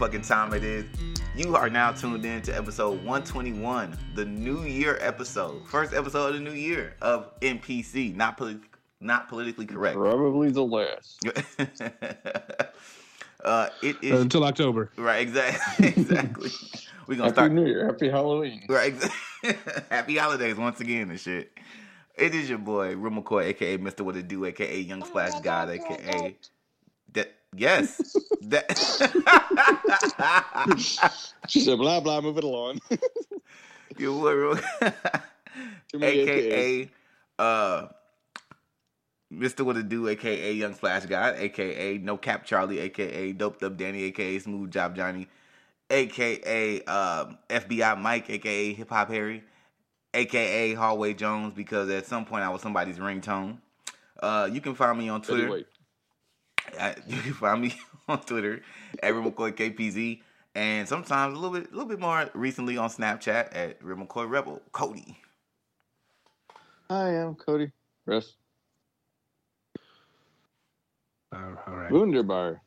I fucking time it is. You are now tuned in to episode 121, the New Year episode, first episode of the new year of NPC, not politi- not politically correct. Probably the last. uh, it Uh, until October. right, exactly, exactly. We're gonna Happy start New Year. Happy Halloween. Right. exa- Happy holidays once again and shit. It is your boy, Real McCoy, aka Mr. What It Do, aka Young Splash God, aka that yes. that She said, blah, blah, move it along. you were. Aka uh Mr. What It Do, aka Young Splash God, aka No Cap Charlie, aka Doped Up Danny, aka Smooth Job Johnny, aka um, FBI Mike, aka Hip Hop Harry, aka Hallway Jones, because at some point I was somebody's ringtone. Uh, you can find me on Twitter. Anyway, I, you can find me on Twitter at Real McCoy KPZ, and sometimes a little bit, a little bit more recently on Snapchat at Real McCoy Rebel Cody. Hi, I'm Cody. Russ. Uh, all right. Wunderbar.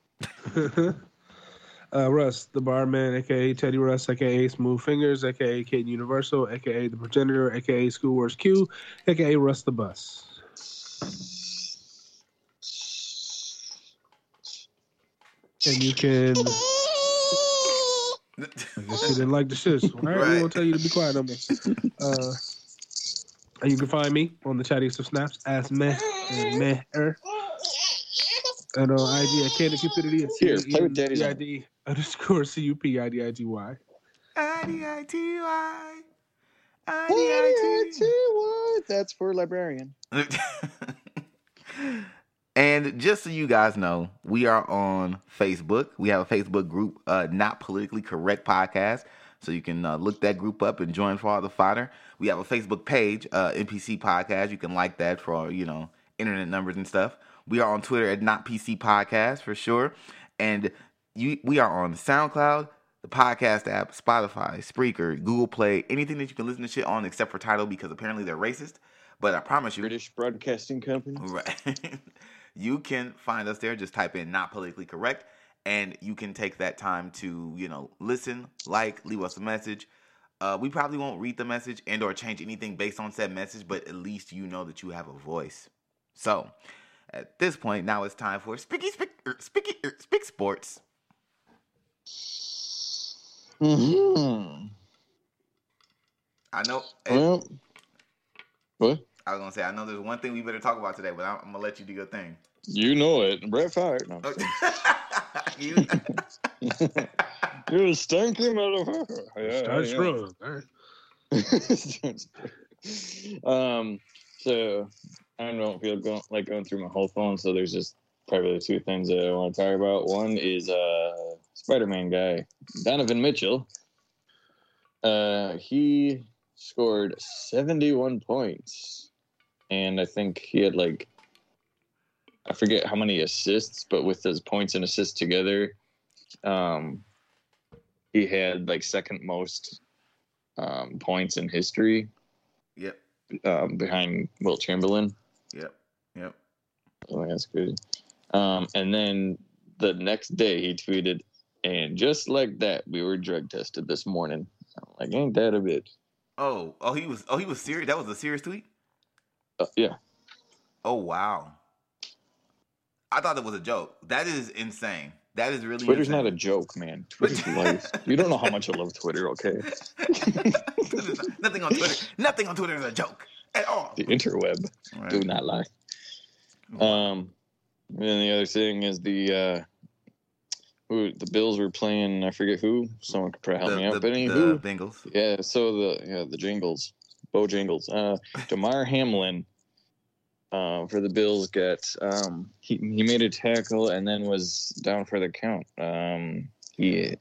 uh, Russ, the barman, aka Teddy Russ, aka Smooth Fingers, aka Kid Universal, aka the Progenitor, aka School Wars Q, aka Russ the Bus. And you can. I guess you didn't like the shit. All right, we won't tell you to be quiet no more. Uh, and you can find me on the chattiest of snaps as meh and meh er. And on IG at Candy Cupidity at Here, play with Daddy's arm. C-U-P-I-D underscore C U P I D I G Y. I-D-I-T-Y. What? That's for librarian. and just so you guys know, we are on Facebook. We have a Facebook group, uh, Not Politically Correct Podcast. So you can uh, look that group up and join for all the fodder. We have a Facebook page, uh, NPC Podcast. You can like that for you know internet numbers and stuff. We are on Twitter at Not PC Podcast for sure, and you we are on SoundCloud, the podcast app, Spotify, Spreaker, Google Play, anything that you can listen to shit on except for Tidal because apparently they're racist. But I promise you, British Broadcasting Company. Right. you can find us there. Just type in not politically correct. And you can take that time to, you know, listen, like, leave us a message. Uh, we probably won't read the message and or change anything based on said message, but at least you know that you have a voice. So at this point, now it's time for Spicky Spick er, Spicky er, Spick Sports. Mm-hmm. I know Well, what? I was gonna say I know there's one thing we better talk about today, but I'm, I'm gonna let you do your thing. You know it. Brett Favre. No. You- You're a stinky motherfucker. Yeah, Start yeah. strong. All right. um, so I don't feel going like going through my whole phone. So there's just probably two things that I want to talk about. One is uh Spider-Man guy Donovan Mitchell. Uh, he scored 71 points, and I think he had like I forget how many assists, but with his points and assists together, um, he had like second most um, points in history yep, um, behind Wilt Chamberlain. yep, yep. Oh, that's crazy. Um, and then the next day he tweeted, and just like that, we were drug tested this morning. I'm like, ain't that a bit? Oh, oh, he was, oh, he was serious. That was a serious tweet. Yeah. Oh wow! I thought it was a joke. That is insane. That is really Twitter's not a joke, man. Twitter's life. You don't know how much I love Twitter, okay? Nothing on Twitter. Nothing on Twitter is a joke at all. The interweb. Right. Do not lie. Um, and then the other thing is the uh, who the Bills were playing. I forget who. Someone could probably help the, me out. the, but any the? Bengals. Yeah. So the yeah the Jingles, Bo Jingles. Uh, Damar Hamlin. Uh, for the Bills, got um, he he made a tackle and then was down for the count. Um, he,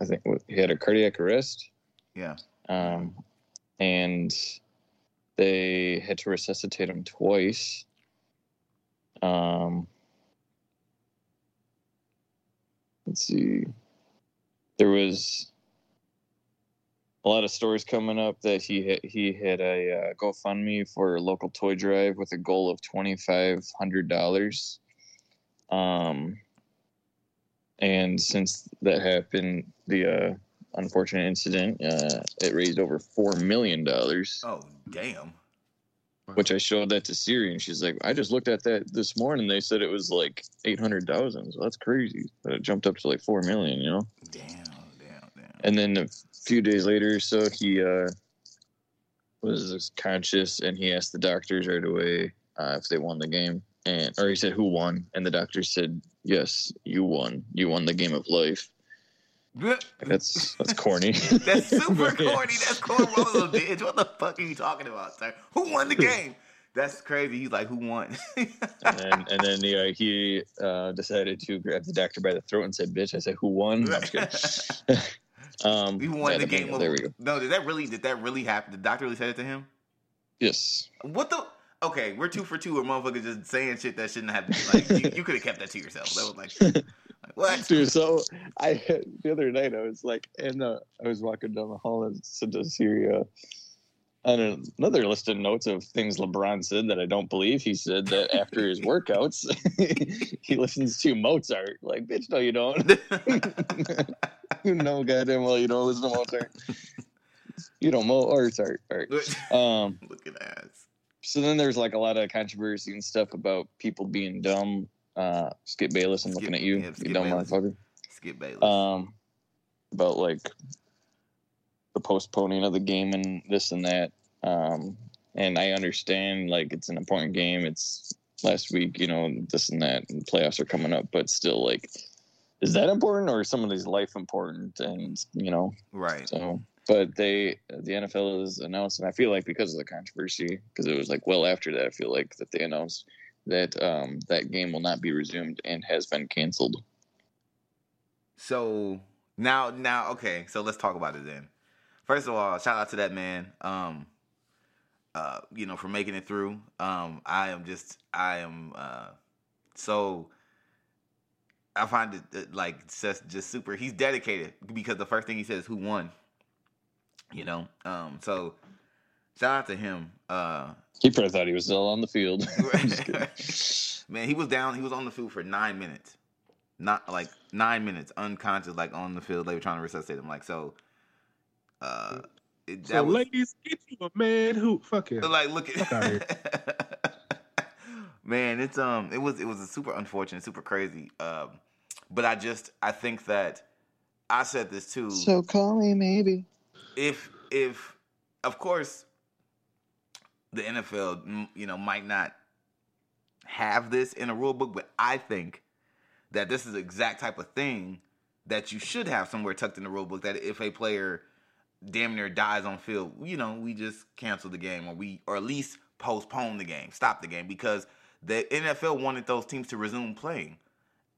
I think he had a cardiac arrest. Yeah. Um, and they had to resuscitate him twice. Um, let's see. There was a lot of stories coming up that he had, he had a uh, GoFundMe for a local toy drive with a goal of twenty five hundred dollars. Um, and since that happened, the uh, unfortunate incident, uh, it raised over four million dollars. Oh damn. Which I showed that to Siri, and she's like, "I just looked at that this morning. They said it was like eight hundred thousand. So that's crazy. But it jumped up to like four million, you know." Damn, damn, damn. And then a few days later, so he uh, was conscious, and he asked the doctors right away uh, if they won the game, and or he said who won, and the doctors said, "Yes, you won. You won the game of life." That's that's corny. That's super yeah. corny. That's corny, little bitch. What the fuck are you talking about, sir? Who won the game? That's crazy. He's like, who won? and then, and then he uh, decided to grab the doctor by the throat and said, "Bitch!" I said, "Who won?" No, I'm just kidding. Um, he won the game. Of, There we go. No, did that really? Did that really happen? The doctor really said it to him? Yes. What the? Okay, we're two for two. Where motherfuckers just saying shit that shouldn't have. Like you, you could have kept that to yourself. That was like, like what? Dude, so I the other night I was like, and uh, I was walking down the hall and said to Siri, uh, on another list of notes of things LeBron said that I don't believe. He said that after his workouts, he listens to Mozart. Like, bitch, no, you don't. you know, goddamn well, you don't listen to Mozart. You don't Mozart. Um, Look at ass. so then there's like a lot of controversy and stuff about people being dumb. Uh, Skip Bayless, I'm Skip- looking at you, yeah, you dumb Bayless. motherfucker Skip Bayless. um, about like the postponing of the game and this and that. Um, and I understand like it's an important game. It's last week, you know, this and that, and playoffs are coming up. But still, like, is that important or is somebody's life important? And you know, right. so. But they, the NFL has announced, and I feel like because of the controversy, because it was like well after that, I feel like that they announced that um, that game will not be resumed and has been canceled. So now, now, okay. So let's talk about it then. First of all, shout out to that man. Um, uh, you know, for making it through. Um, I am just, I am, uh, so. I find it uh, like just, just super. He's dedicated because the first thing he says, is "Who won?" You know. Um. So, shout out to him. Uh, He probably thought he was still on the field. Man, he was down. He was on the field for nine minutes, not like nine minutes, unconscious, like on the field. They were trying to resuscitate him. Like so. Uh, it, So, was ladies, get you a man who fuck him. like look Fuck outta at. Man, it's um, it was it was a super unfortunate, super crazy. Um, but I just I think that I said this too. so call me maybe. if if of course the NFL you know might not have this in a rule book, but I think that this is the exact type of thing that you should have somewhere tucked in the rule book that if a player damn near dies on field, you know, we just cancel the game or we or at least postpone the game, stop the game because the NFL wanted those teams to resume playing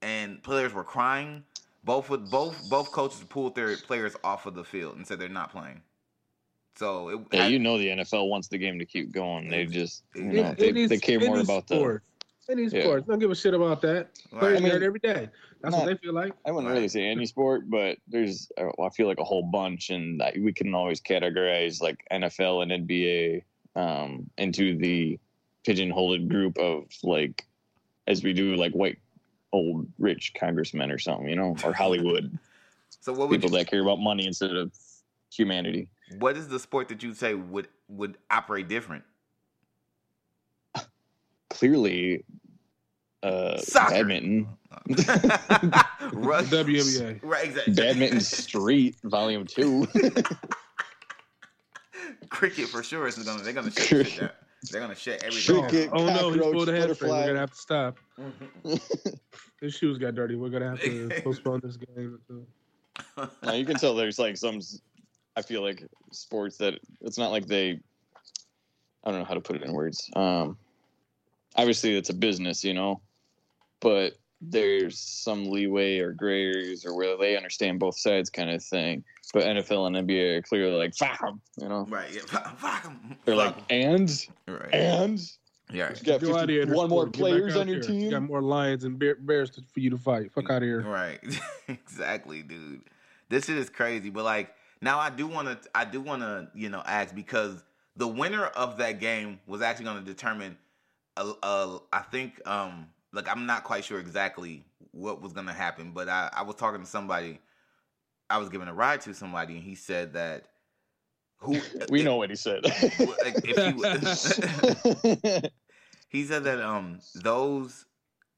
and players were crying. Both with both both coaches pulled their players off of the field and said they're not playing. So it, Yeah, I- you know the NFL wants the game to keep going. They just, you know, In- they, they care more about the. Sport. Any Yeah. sports. Don't give a shit about that. Right. Players I mean, hurt every day. That's not- what they feel like. I wouldn't really say any sport, but there's, uh, I feel like a whole bunch, and I- we can always categorize like NFL and NBA um, into the pigeonholed group of like, as we do like white old rich congressmen or something, you know, or Hollywood so what would people you, that care about money instead of humanity. what is the sport that you say would would operate different? Clearly, uh, Soccer. badminton, Rug- WNBA. Right, exactly. badminton street, volume two. Cricket for sure is gonna they're gonna shut this shit down. They're gonna shut everything. Cricket. Oh, no, he's cockroach, pulled a hamstring. butterfly. We're gonna have to stop. down. His shoes got dirty. We're gonna have to postpone this game. now you can tell there's like some i feel like sports that it's not like they i don't know how to put it in words um obviously it's a business you know but there's some leeway or gray areas or where they understand both sides kind of thing but nfl and nba are clearly like fuck them, you know right, yeah. Fuck, fuck 'em. they're like and right. and yeah. you got Go out here. 51 more players on your team. You got more lions and bears for you to fight. Fuck out of here. Right. exactly, dude. This shit is crazy. But like now I do wanna I do wanna, you know, ask because the winner of that game was actually gonna determine uh, uh I think um like I'm not quite sure exactly what was gonna happen, but I, I was talking to somebody. I was giving a ride to somebody, and he said that who we know what he said. like, if you, he said that um those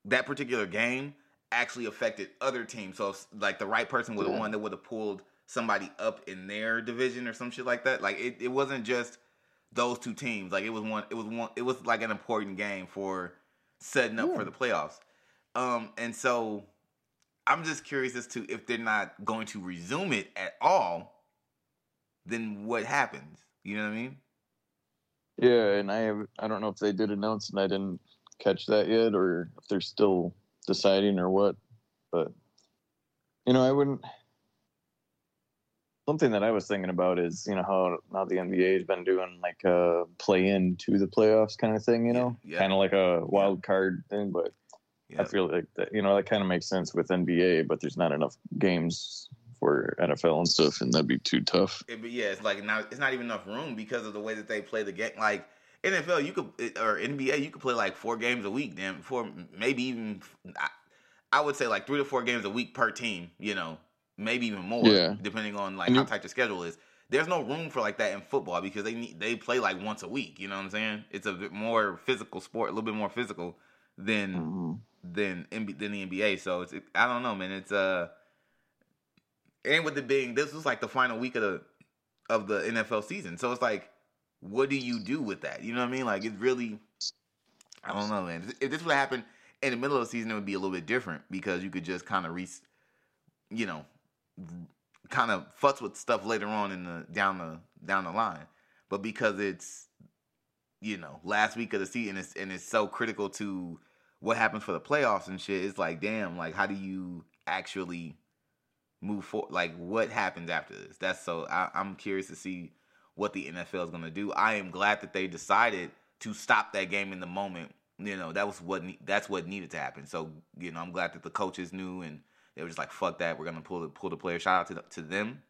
that particular game actually affected other teams. So if, like the right person would have Yeah. won, that would have pulled somebody up in their division or some shit like that. Like it, it wasn't just those two teams. Like it was one. It was one. It was like an important game for setting up Yeah. for the playoffs. Um, and so I'm just curious as to if they're not going to resume it at all. Then what happens? You know what I mean? yeah, and I have I don't know if they did announce and I didn't catch that yet, or if they're still deciding or what. But you know, I wouldn't. Something that I was thinking about is you know how now the NBA has been doing like uh, a play in to the playoffs kind of thing. You know, Yeah, yeah. kind of like a wild card thing, but. Yeah. I feel like that, you know, that kind of makes sense with NBA, but there's not enough games for NFL and stuff, and that'd be too tough. It, but yeah, it's like now it's not even enough room because of the way that they play the game. Like NFL, you could or NBA, you could play like four games a week. Damn, four maybe even I, I would say like three to four games a week per team. You know, maybe even more. Yeah. depending on like how tight the schedule is. There's no room for like that in football because they need they play like once a week. You know what I'm saying? It's a bit more physical sport, a little bit more physical than Mhm. than than the NBA. So it's I don't know, man. It's uh, and with it being this was like the final week of the of the NFL season, so it's like, what do you do with that? You know what I mean? Like it's really, I don't know, man. If this would happen in the middle of the season, it would be a little bit different because you could just kind of re, you know, kind of fuss with stuff later on in the down the down the line. But because it's you know last week of the season, it's, and it's so critical to what happens for the playoffs and shit. It's like, damn, like how do you actually move forward? Like what happens after this? That's so. I, I'm curious to see what the NFL is going to do. I am glad that they decided to stop that game in the moment. You know, that was what that's what needed to happen. So you know, I'm glad that the coaches knew and they were just like, "Fuck that, we're gonna pull the pull the player." Shout out to the, to them.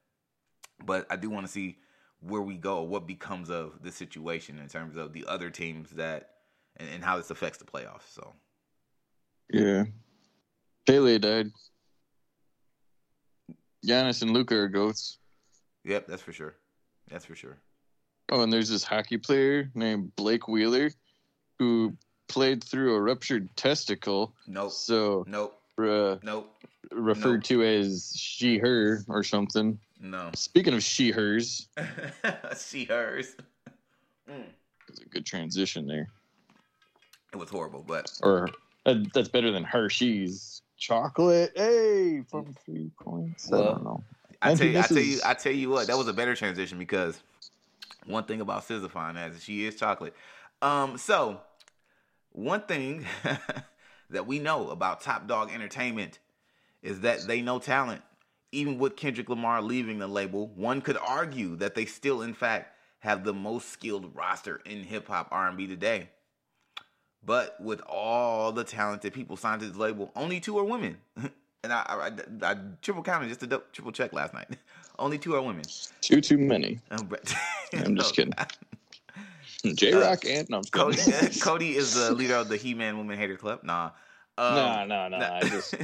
But I do want to see where we go, what becomes of the situation in terms of the other teams that and, and how this affects the playoffs. So Yeah. Pele died. Giannis and Luka are goats. Yep, that's for sure. That's for sure. Oh, and there's this hockey player named Blake Wheeler who played through a ruptured testicle. Nope. So Nope. Uh, Nope. referred Nope. to as she, her, or something. No. Speaking of she, hers, she hers. Mm. it's a good transition there. It was horrible, but Or uh, that's better than Hershey's chocolate. Hey, from three points. I Well, don't know. I tell you, I tell you, I tell you what, that was a better transition because one thing about Sisyphine is she is chocolate. Um, so one thing that we know about Top Dawg Entertainment is that they know talent. Even with Kendrick Lamar leaving the label, one could argue that they still, in fact, have the most skilled roster in hip hop R&B today. But with all the talented people signed to this label, only two are women. And I, I, I, I triple counted just to dou- triple check last night. Only two are women. Too, too many. I'm just kidding. J Rock and no, I'm Cody. Cody is the leader of the He Man Woman Hater Club. Nah. Um, no, no, no. nah. I just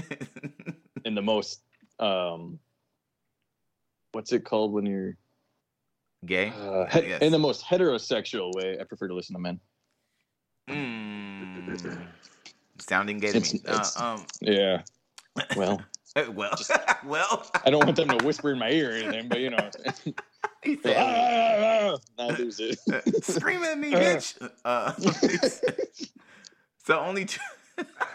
in the most um, what's it called when you're Gay. uh, het- Yes. in the most heterosexual way? I prefer to listen to men. Mm, sounding gay to It's- me. it's- Uh, um, Yeah. Well, well, just, well. I don't want them to whisper in my ear or anything, but you know, he ah, said, ah, ah, I lose it. "Scream at me, bitch." Uh, so only two.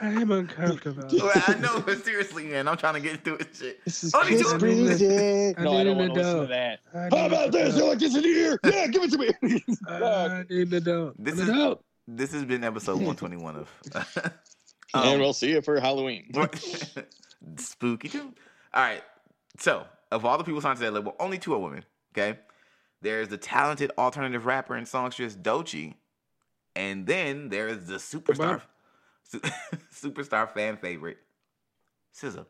I am uncomfortable. Well, I know, but seriously, man, I'm trying to get through it. Shit. This is Only two- Chris Breezy. I No, I need don't an want to listen to that. I How need about an this? You adult. like this in the ear? Yeah, give it to me. I need an adult. This is- adult. This has been episode 121 of. and Um, we'll see you for Halloween. Spooky too. All right. So, of all the people signed to that label, only two are women. Okay. There's the talented alternative rapper and songstress Doechii, and then there's the superstar, su- superstar fan favorite SZA.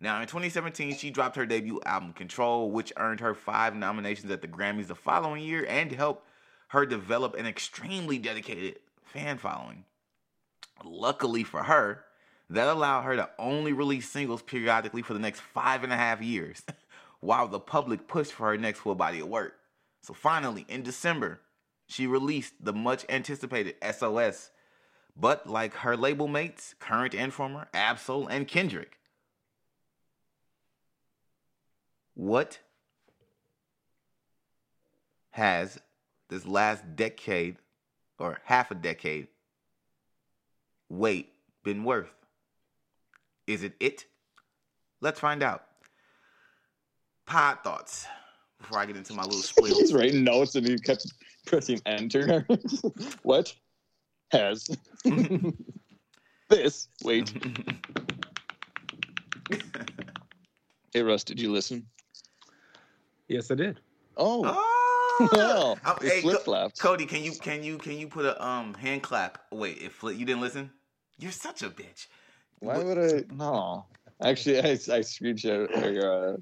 Now, in 2017, she dropped her debut album Control, which earned her five nominations at the Grammys the following year and helped her develop an extremely dedicated fan following. Luckily for her, that allowed her to only release singles periodically for the next five and a half years, while the public pushed for her next full body of work. So finally, in December, she released the much anticipated SOS. But like her label mates, current and former, Ab-Soul and Kendrick, what has this last decade or half a decade wait been worth? Is it it? Let's find out. Pod thoughts before I get into my little spiel. He's writing notes and he kept pressing enter. what has this? Wait. hey, Russ, did you listen? Yes, I did. Oh, Oh, well, Oh, it hey, Co- flip. Cody, can you can you can you put a um hand clap? Wait, if flip, you didn't listen, you're such a bitch. Why would I? No. Actually, I, I screenshot our, uh,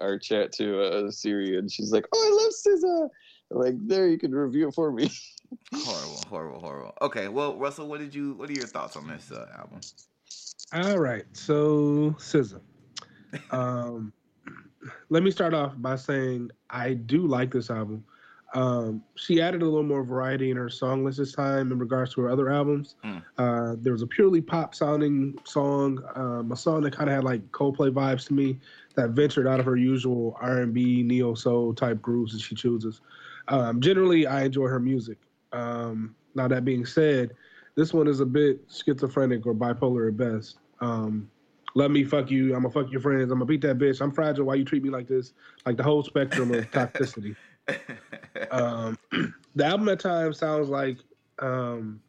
our chat to uh, Siri, and she's like, "Oh, I love SZA." Like, there, you can review it for me. Horrible, horrible, horrible. Okay, well, Russell, what did you? What are your thoughts on this uh, album? All right, so SZA. Um, let me start off by saying I do like this album. Um, she added a little more variety in her song list this time in regards to her other albums. Mm. Uh, there was a purely pop sounding song, um, a song that kind of had like Coldplay vibes to me, that ventured out of her usual R&B, neo soul type grooves that she chooses. Um, generally, I enjoy her music. Um, now that being said, this one is a bit schizophrenic or bipolar at best. Um, let me fuck you. I'm gonna fuck your friends. I'm gonna beat that bitch. I'm fragile. Why you treat me like this? Like the whole spectrum of toxicity. Um, the album at times sounds like um,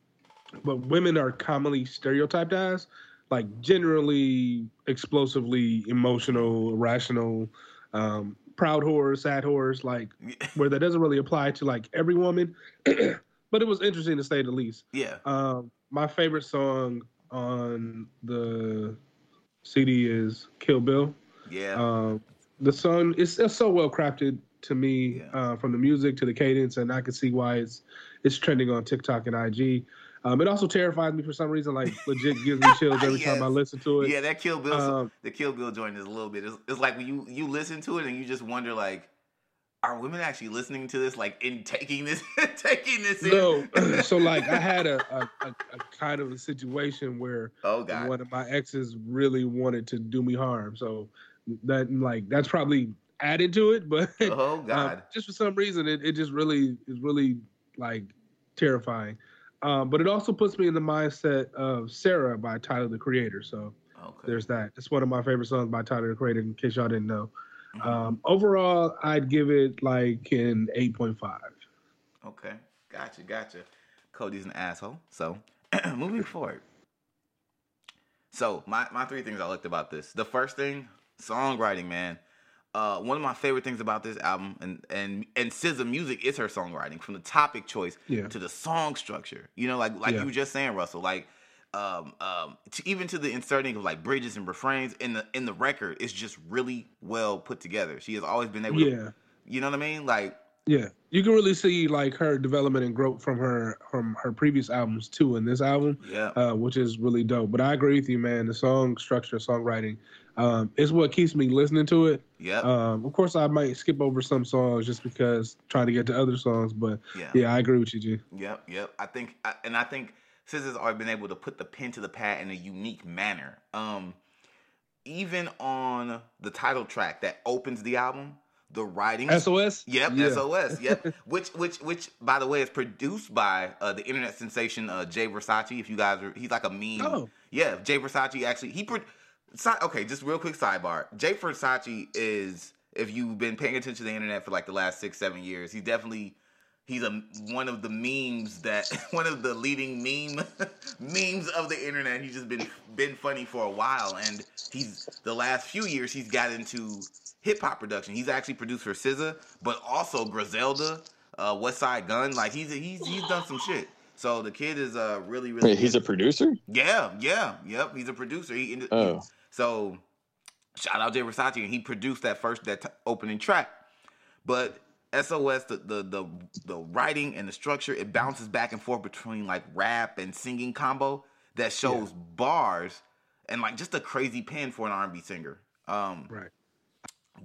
what women are commonly stereotyped as, like generally explosively emotional, irrational, um, proud whores, sad whores, like where that doesn't really apply to like every woman. but it was interesting to say the least. yeah, Um, my favorite song on the CD is Kill Bill. yeah, Um, the song is it's so well crafted to me, Yeah. uh, from the music to the cadence, and I can see why it's it's trending on TikTok and IG. Um, it also terrifies me for some reason, like legit gives me chills every time I listen to it. yeah. That Kill Bill, Um, the Kill Bill joint is a little bit. It's, it's like when you you listen to it and you just wonder like, are women actually listening to this? Like in taking this, taking this in? No, so like I had a, a, a, a kind of a situation where oh God. one of my exes really wanted to do me harm, so that like that's probably added to it, but Oh Um, God. just for some reason, it, it just really is really like terrifying. Um, but it also puts me in the mindset of Sarah by Tyler the Creator. So okay. there's that. It's one of my favorite songs by Tyler the Creator. In case y'all didn't know. Mhm. Um, overall, I'd give it like an 8.5. Okay, gotcha, gotcha. Cody's an asshole. So, moving forward. So, my, my three things I liked about this. The first thing, songwriting, man. Uh, one of my favorite things about this album and and and SZA music is her songwriting, from the topic choice Yeah. to the song structure. You know, like like Yeah. you were just saying, Russell. Like, um, um, to, even to the inserting of like bridges and refrains in the in the record, it's just really well put together. She has always been able to, Yeah. you know what I mean? Like, Yeah. You can really see like her development and growth from her from her previous albums too in this album. yeah, uh, which is really dope. But I agree with you, man. The song structure, songwriting, um, is what keeps me listening to it. Yeah. Um, of course, I might skip over some songs just because trying to get to other songs. But yeah. yeah, I agree with you, G. Yep, yep. I think, I- and I think SZA's already been able to put the pen to the pad in a unique manner. Um, even on the title track that opens the album, the writing. SOS. Yep, Yeah. SOS. Yep. which, which, which, by the way, is produced by uh, the internet sensation uh, Jay Versace. If you guys are, he's like a meme. Oh. Yeah, Jay Versace actually he. Pro- si- okay, just real quick sidebar. Jay Versace is, if you've been paying attention to the internet for like the last six, seven years, he definitely he's a one of the memes that one of the leading meme memes of the internet. He's just been been funny for a while, and he's the last few years he's got into hip hop production. He's actually produced for SZA, but also Griselda, uh, Westside Gunn. Like he's he's he's done some shit. So the kid is uh really really. Wait, he's a producer? yeah yeah yep. He's a producer. He ended, Oh. So shout out Jay Versace, and he produced that first that t- opening track. But SOS, the, the the the writing and the structure, it bounces back and forth between like rap and singing combo that shows bars and like just a crazy pen for an R&B singer. Um, Right.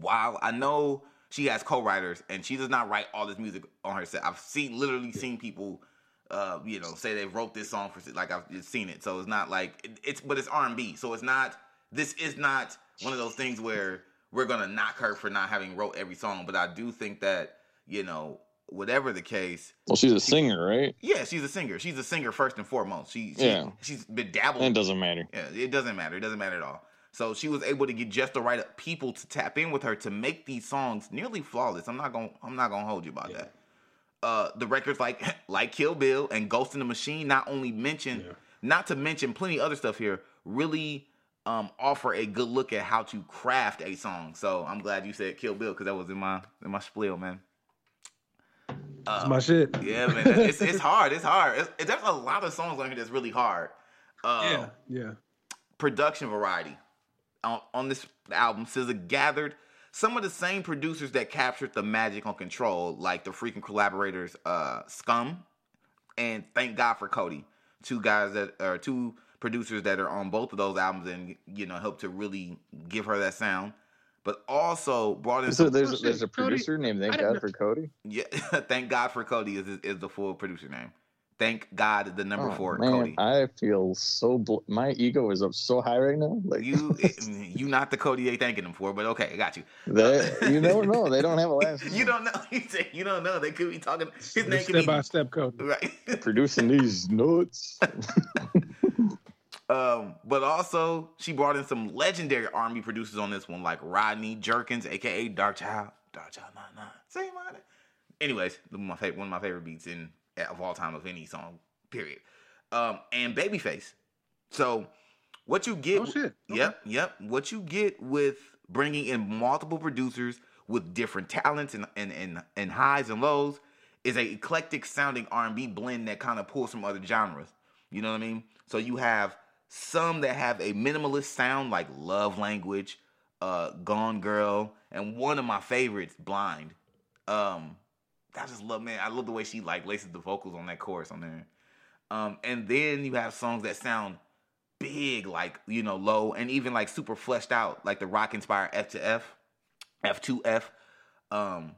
while I know she has co-writers and she does not write all this music on herself. I've seen literally seen people, uh, you know, say they wrote this song for like I've seen it. So it's not like it, it's but it's R and B. So it's not. This is not one of those things where we're gonna knock her for not having wrote every song. But I do think that you know whatever the case, Well, she's a singer, right? yeah, she's a singer. She's a singer first and foremost. She, she Yeah. she's been dabbled. It doesn't matter. Yeah, it doesn't matter. It doesn't matter at all. So she was able to get just the right people to tap in with her to make these songs nearly flawless. I'm not gonna I'm not gonna hold you about that. Uh, the records like like Kill Bill and Ghost in the Machine not only mention, Yeah. not to mention plenty other stuff here, really um, offer a good look at how to craft a song. So I'm glad you said Kill Bill because that was in my in my spiel, man. That's my shit. Yeah, man, it's it's hard. It's hard. It's, it- there's a lot of songs on here that's really hard. Uh, Yeah. Yeah. production variety on, on this album SZA gathered some of the same producers that captured the magic on Control, like the freaking collaborators uh, Scum and Thank God for Cody, two guys that are two producers that are on both of those albums and you know help to really give her that sound, but also brought in So some, there's there's a shit, Cody. producer named Thank I didn't God for Cody. yeah. Thank God for Cody is is the full producer name. Thank God the number Oh, four man, Cody. I feel so bl- my ego is up so high right now. Like You you not the Cody they thanking him for, but okay, I got you. that, you don't know. They don't have a last name. you don't know. You say you don't know. They could be talking. His name could Step be by step code. right. producing these nuts. Um, but also she brought in some legendary army producers on this one, like Rodney Jerkins, aka Dark Child. Dark Child, nah, nah. Say my name. Anyways, my favorite, one of my favorite beats in of all time of any song. Period. Um, and Babyface. So what you get? Oh shit. Okay. Yep, yep. What you get with bringing in multiple producers with different talents and and and, and highs and lows is a eclectic sounding R and B blend that kind of pulls from other genres. You know what I mean? So you have some that have a minimalist sound like Love Language, uh, Gone Girl, and one of my favorites, Blind. Um, I just love man. I love the way she like laces the vocals on that chorus on there. Um, and then you have songs that sound big, like you know, low, and even like super fleshed out, like the rock inspired F to F, F to F. Um,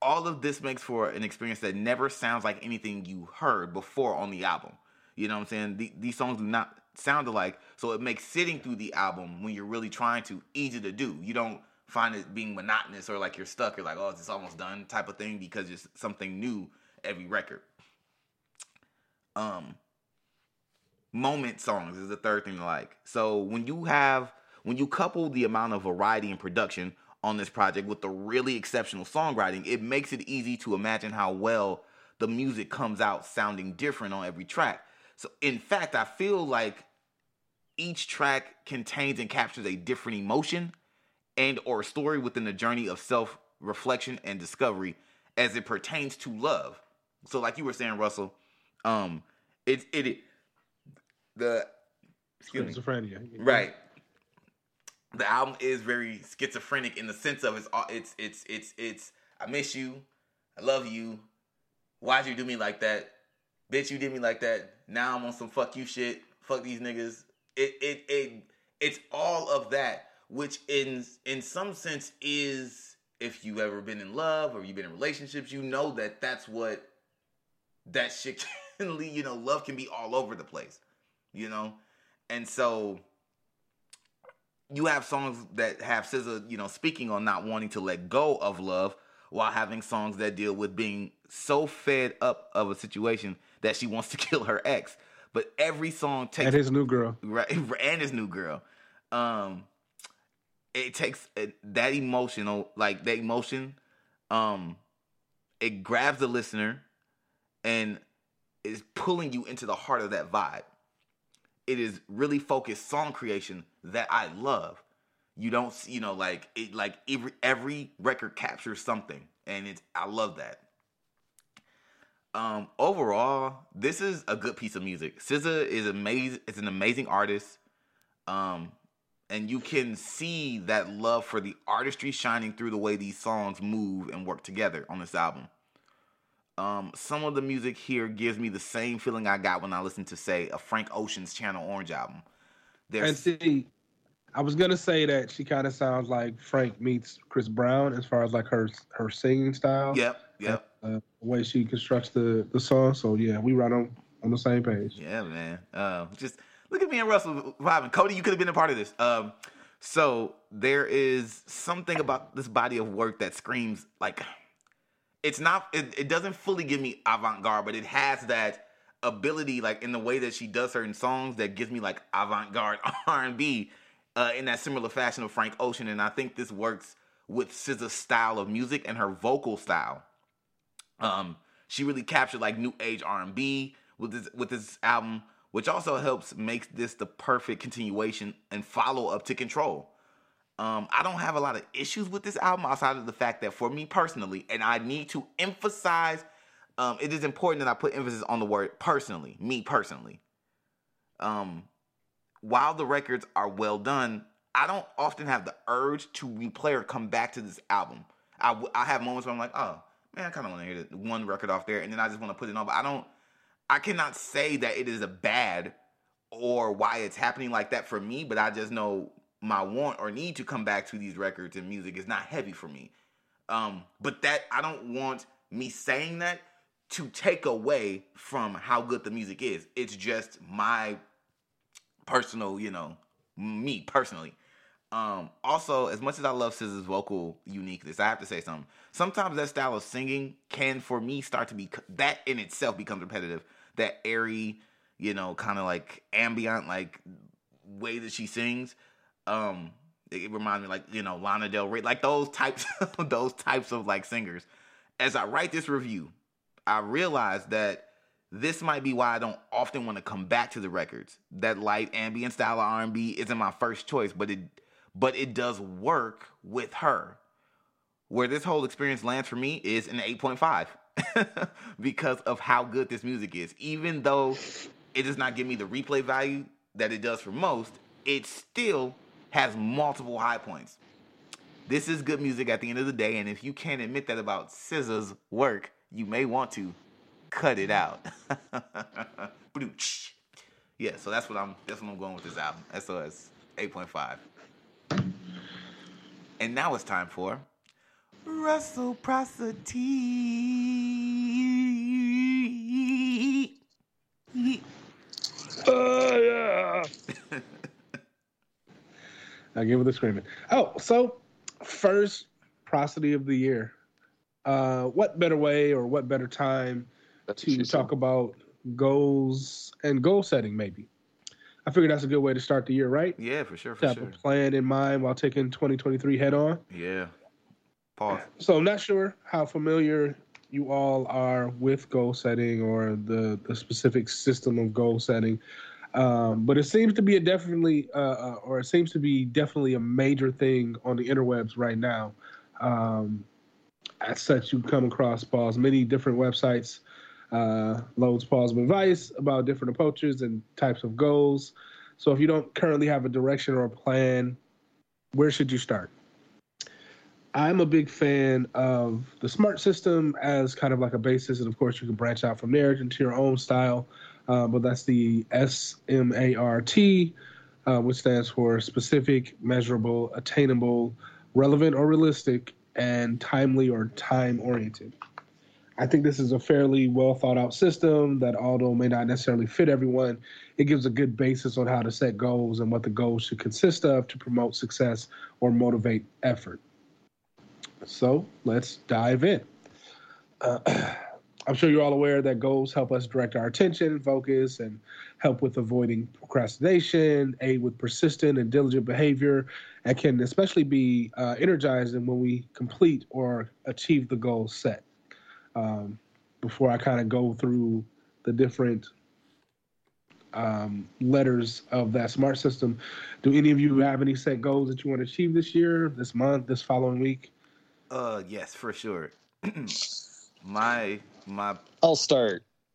all of this makes for an experience that never sounds like anything you heard before on the album. You know what I'm saying? The- these songs do not sound alike, so it makes sitting through the album when you're really trying to easy to do. You don't find it being monotonous or like you're stuck. You're like, oh, it's almost done type of thing because it's something new every record. Um, moment songs is the third thing to like. So when you have when you couple the amount of variety and production on this project with the really exceptional songwriting, it makes it easy to imagine how well the music comes out sounding different on every track. So in fact, I feel like each track contains and captures a different emotion and or story within the journey of self-reflection and discovery as it pertains to love. So like you were saying, Russell, um it it, it the excuse me. Schizophrenia. Right. The album is very schizophrenic in the sense of it's all- it's it's it's it's I miss you, I love you. Why'd you do me like that? Bitch, you did me like that. Now I'm on some fuck you shit. Fuck these niggas. It it it it's all of that, which in in some sense is if you've ever been in love or you've been in relationships, you know that that's what that shit can lead. You know, love can be all over the place. You know, and so you have songs that have SZA, you know, speaking on not wanting to let go of love, while having songs that deal with being so fed up of a situation that she wants to kill her ex. But every song takes And his new girl. right and his new girl um it takes uh, that emotional like that emotion um it grabs the listener and is pulling you into the heart of that vibe it is really focused song creation that i love you don't see you know like it like every every record captures something and it's i love that um, overall, this is a good piece of music. SZA is amazing. Is an amazing artist. Um, and you can see that love for the artistry shining through the way these songs move and work together on this album. Um, some of the music here gives me the same feeling I got when I listened to, say, a Frank Ocean's Channel Orange album. There's And see, I was gonna say that she kind of sounds like Frank meets Chris Brown as far as like her her singing style. yep, yep. Uh, the way she constructs the the song. So yeah, we right on on the same page. Yeah, man. Um, just look at me and Russell vibing. Cody, you could have been a part of this. Um, so there is something about this body of work that screams like it's not. It, it doesn't fully give me avant garde, but it has that ability, like in the way that she does certain songs, that gives me like avant garde R and B uh, in that similar fashion of Frank Ocean. And I think this works with SZA's style of music and her vocal style. Um, she really captured like new age R and B with this with this album, which also helps make this the perfect continuation and follow up to Control. Um, I don't have a lot of issues with this album outside of the fact that for me personally, and I need to emphasize, um, it is important that I put emphasis on the word personally, me personally. Um, while the records are well done, I don't often have the urge to replay or come back to this album. I, w- I have moments where I'm like, oh man, I kind of want to hear the one record off there, and then I just want to put it on. But I don't, I cannot say that it is a bad or why it's happening like that for me. But I just know my want or need to come back to these records and music is not heavy for me. Um, but that I don't want me saying that to take away from how good the music is. It's just my personal, you know, me personally. Um, also, as much as I love SZA's vocal uniqueness, I have to say something. Sometimes that style of singing can, for me, start to be that in itself becomes repetitive. That airy, you know, kind of like ambient, like way that she sings. Um, it, reminds me, like you know, Lana Del Rey, like those types, those types of like singers. As I write this review, I realize that this might be why I don't often want to come back to the records. That light ambient style of R&B isn't my first choice, but it but it does work with her. Where this whole experience lands for me is an 8.5 because of how good this music is. Even though it does not give me the replay value that it does for most, it still has multiple high points. This is good music at the end of the day, and if you can't admit that about SZA's work, you may want to cut it out. yeah, so that's what I'm that's what I'm going with this album. SOS 8.5. And now it's time for reciprocity. Oh yeah. I give it a screaming. Oh, so first prosody of the year. Uh, what better way or what better time That's to talk about goals and goal setting? Maybe. I figured that's a good way to start the year, right? Yeah, for sure, To for have sure. a plan in mind while taking 2023 head on. Yeah. Pause. So I'm not sure how familiar you all are with goal setting or the the specific system of goal setting, um, but it seems to be a definitely uh, uh, or it seems to be definitely a major thing on the interwebs right now. Um, as such, you come across Paul's many different websites, uh, loads positive advice about different approaches and types of goals. So if you don't currently have a direction or a plan, where should you start? I'm a big fan of the smart system as kind of like a basis, and of course you can branch out from there into your own style. Uh, but that's the SMART, uh, which stands for specific, measurable, attainable, relevant or realistic, and timely or time oriented. I think this is a fairly well thought out system that, although may not necessarily fit everyone, it gives a good basis on how to set goals and what the goals should consist of to promote success or motivate effort. So let's dive in. Uh, I'm sure you're all aware that goals help us direct our attention, focus, and help with avoiding procrastination, aid with persistent and diligent behavior, and can especially be uh, energizing when we complete or achieve the goals set. Um, before I kind of go through the different um, letters of that smart system, do any of you have any set goals that you want to achieve this year, this month, this following week? Uh yes, for sure. my my I'll start.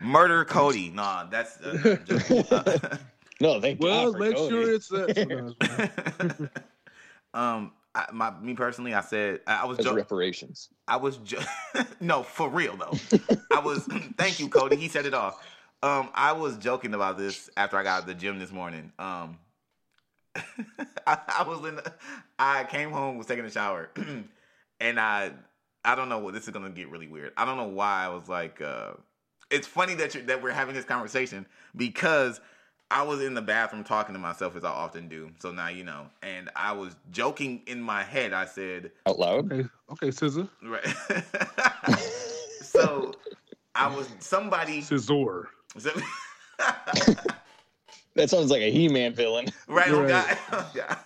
murder Cody. Nah, that's uh, just, uh, No, thank you well, God for make Cody. sure it's uh, um I, my me personally, I said I was As joking. reparations. I was ju- no for real though. I was thank you, Cody. He said it all. Um, I was joking about this after I got out of the gym this morning. Um, I, I was in. The, I came home, was taking a shower, and I, I don't know what this is gonna get really weird. I don't know why I was like. Uh, it's funny that you that we're having this conversation because I was in the bathroom talking to myself as I often do. So now you know. And I was joking in my head. I said out loud. Okay, okay, scissor. Right. so I was somebody. Scissor. That sounds like a He-Man villain. Right. Oh Right. God. Oh, God.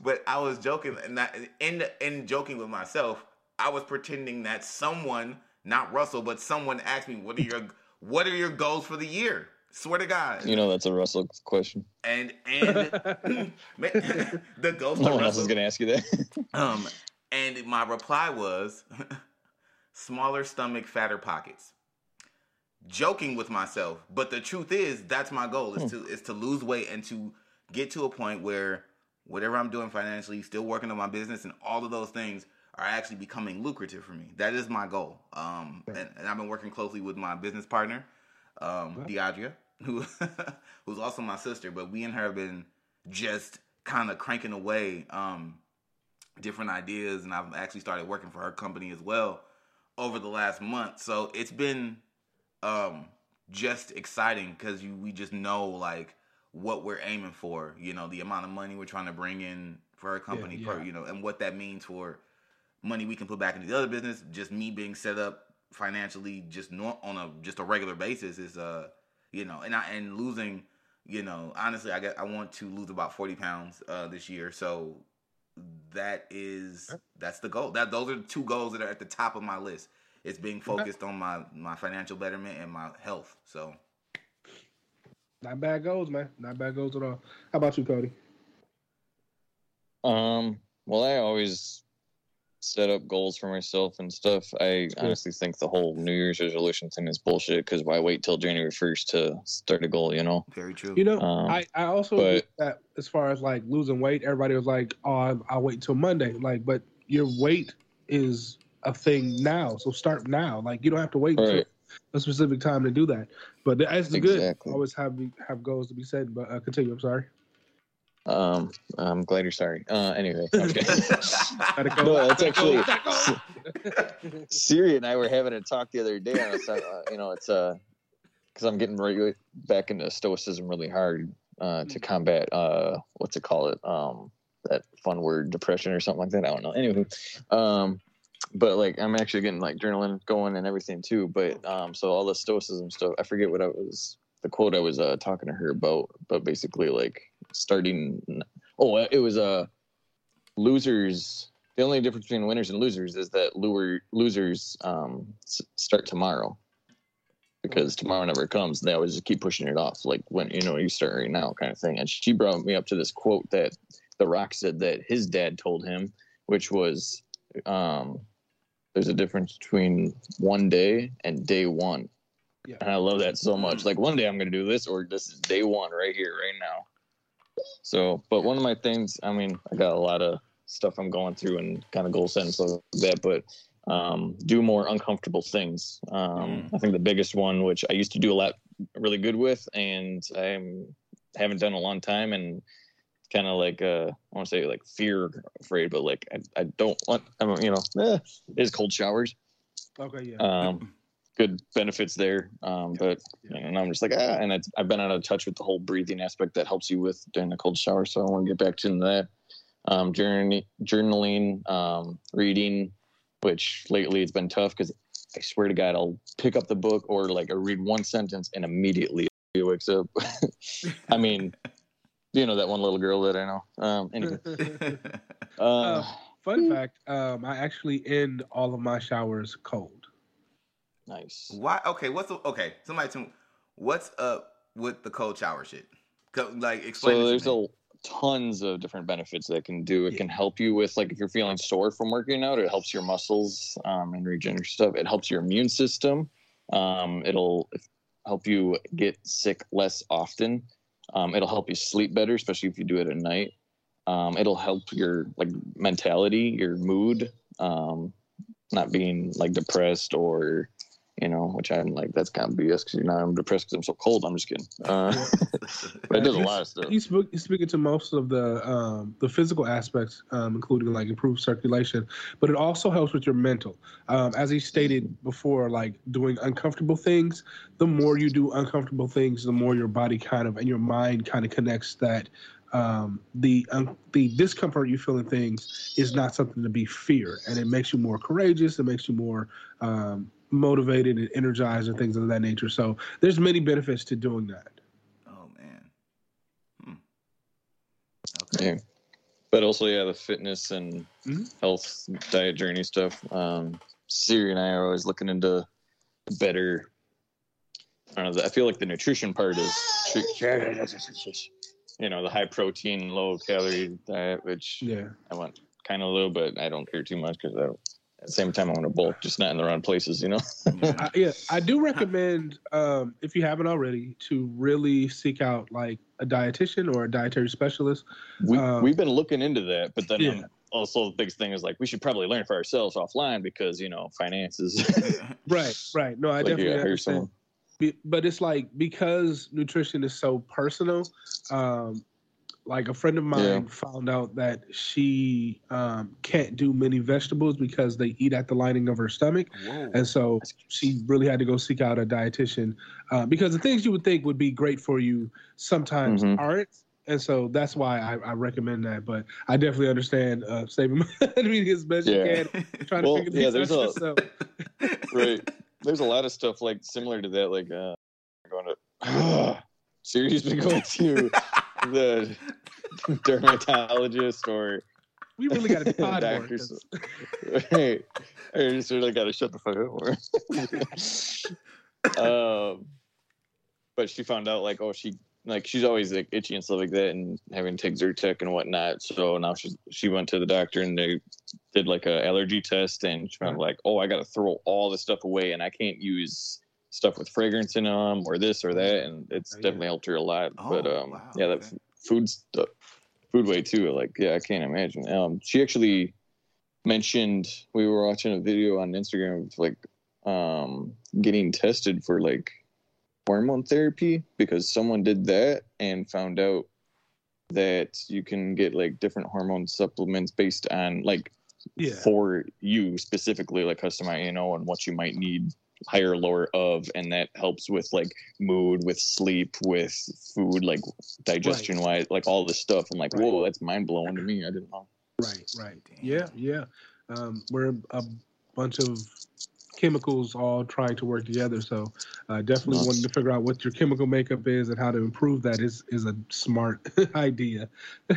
but I was joking, and that, in in joking with myself, I was pretending that someone, not Russell, but someone asked me, "What are your What are your goals for the year?" Swear to God. You know that's a Russell question. And and the ghost No of one else is gonna ask you that. Um, and my reply was smaller stomach, fatter pockets. Joking with myself, but the truth is that's my goal is to is to lose weight and to get to a point where whatever I'm doing financially, still working on my business, and all of those things are actually becoming lucrative for me. That is my goal. Um, and, and I've been working closely with my business partner, um, Deadria, who who's also my sister. But we and her have been just kind of cranking away. Um, different ideas and I've actually started working for her company as well over the last month. So it's been um just exciting cuz we just know like what we're aiming for, you know, the amount of money we're trying to bring in for her company Yeah, per, you know, and what that means for money we can put back into the other business, just me being set up financially just not on a just a regular basis is uh you know, and I and losing you know, honestly, I get I want to lose about forty pounds uh, this year. So that is that's the goal. That those are the two goals that are at the top of my list. It's being focused on my my financial betterment and my health. So Not bad goals, man. Not bad goals at all. How about you, Cody? Um, well, I always set up goals for myself and stuff. I honestly think the whole New Year's resolution thing is bullshit because why wait till January 1st to start a goal, you know? very true. You know, Um, I, I also but- think that as far as like losing weight, everybody was like, "Oh, I'll, I'll wait till Monday." Like, but your weight is a thing now, so start now. Like, you don't have to wait until Right. a specific time to do that. But that's the good. Exactly. Always have have goals to be set. But uh, continue. I'm sorry. Um, I'm glad you're sorry. Uh, anyway, I'm kidding. Gotta go. No, that's actually- Siri and I were having a talk the other day, and I thought, uh, you know, it's uh, because I'm getting right back into stoicism really hard uh, to combat uh, what's it call it, um, that fun word, depression or something like that. I don't know. Anyway, um, but like I'm actually getting like adrenaline going and everything too. But um, so all the stoicism stuff, I forget what I was the quote I was uh, talking to her about, but basically like starting. Oh, it was a uh, losers the only difference between winners and losers is that lure, losers um, s- start tomorrow because tomorrow never comes. They always just keep pushing it off, like when you know you start right now, kind of thing. And she brought me up to this quote that The Rock said that his dad told him, which was, um, "There's a difference between one day and day one." Yeah. And I love that so much. Like one day I'm going to do this, or this is day one right here, right now. So, but one of my things, I mean, I got a lot of stuff I'm going through and kind of goal setting stuff like that, but um, do more uncomfortable things. Um, I think the biggest one, which I used to do a lot, really good with, and I haven't done a long time, and kind of like uh, I want to say like fear afraid, but like I, I don't want, I'm you know, eh, is cold showers. Okay. Yeah. Um, good benefits there, um, but and I'm just like ah, and it's, I've been out of touch with the whole breathing aspect that helps you with during the cold shower, so I want to get back to that. Um, journaling, journaling, um, reading, which lately it's been tough because I swear to God, I'll pick up the book or like I read one sentence and immediately he wakes up. I mean, you know that one little girl that I know. Um, anyway, uh, Fun fact: um, I actually end all of my showers cold. Nice. Why? Okay, what's the, okay? Somebody tell me what's up with the cold shower shit. Like explain. So there's a tons of different benefits that can do. It Yeah. can help you with like if you're feeling sore from working out, it helps your muscles um, and regenerate stuff. It helps your immune system. Um, it'll help you get sick less often. Um, it'll help you sleep better, especially if you do it at night. Um, it'll help your like mentality, your mood, um, not being like depressed or you know, which I'm like, that's kind of BS because you know I'm depressed because I'm so cold. I'm just kidding. Uh, but it does a lot of stuff. He's, he's speaking to most of the um, the physical aspects, um, including like improved circulation, but it also helps with your mental. Um, as he stated before, like doing uncomfortable things. The more you do uncomfortable things, the more your body kind of and your mind kind of connects that um, the um, the discomfort you feel in things is not something to be feared, and it makes you more courageous. It makes you more um, motivated and energized and things of that nature. So there's many benefits to doing that. Oh man. Hmm. Yeah. But also, yeah, the fitness and Mhm. health diet journey stuff. Um, Siri and I are always looking into better. I don't know. I feel like the nutrition part is, you know, the high protein, low calorie diet, which Yeah. I want kind of a little, but I don't care too much because I don't. At the same time, I want to bulk, just not in the wrong places, you know. I, yeah, I do recommend um, if you haven't already to really seek out like a dietitian or a dietary specialist. We Um, we've been looking into that, but then Yeah. um, also the biggest thing is like we should probably learn for ourselves offline because you know finances. Right, right. No, I like you definitely gotta understand. Be- but it's like because nutrition is so personal um like a friend of mine Yeah. found out that she um can't do many vegetables because they eat at the lining of her stomach Whoa. and so she really had to go seek out a dietitian uh, because the things you would think would be great for you sometimes Mhm. aren't and so that's why I, I recommend that but i definitely understand uh saving money as best Yeah. you can trying Well, to figure yeah, things there's out a- yourself. right. There's a lot of stuff like similar to that, like uh, going to. Siri's been going to the dermatologist or we really got to be pod Doctors. hey, I just really got to shut the fuck up more. um, but she found out like, oh, she like she's always like itchy and stuff like that, and having to take Zyrtec and whatnot. So now she she went to the doctor and they did like a allergy test, and she found like, oh, I got to throw all this stuff away, and I can't use stuff with fragrance in them or this or that, and it's Oh, yeah. definitely helped her a lot. Oh, but um, wow, yeah, that okay. f- food stuff, food way too. Like, yeah, I can't imagine. Um, she actually mentioned we were watching a video on Instagram of like um getting tested for like hormone therapy because someone did that and found out that you can get like different hormone supplements based on like Yeah. for you specifically like customized you know and what you might need higher lower of and that helps with like mood with sleep with food like digestion wise like all this stuff i'm like Right. whoa that's mind-blowing to me i didn't know Right, right. Damn. Yeah, yeah. Um, we're a bunch of chemicals all trying to work together. So uh, definitely Nuts. wanting to figure out what your chemical makeup is and how to improve that is is a smart idea.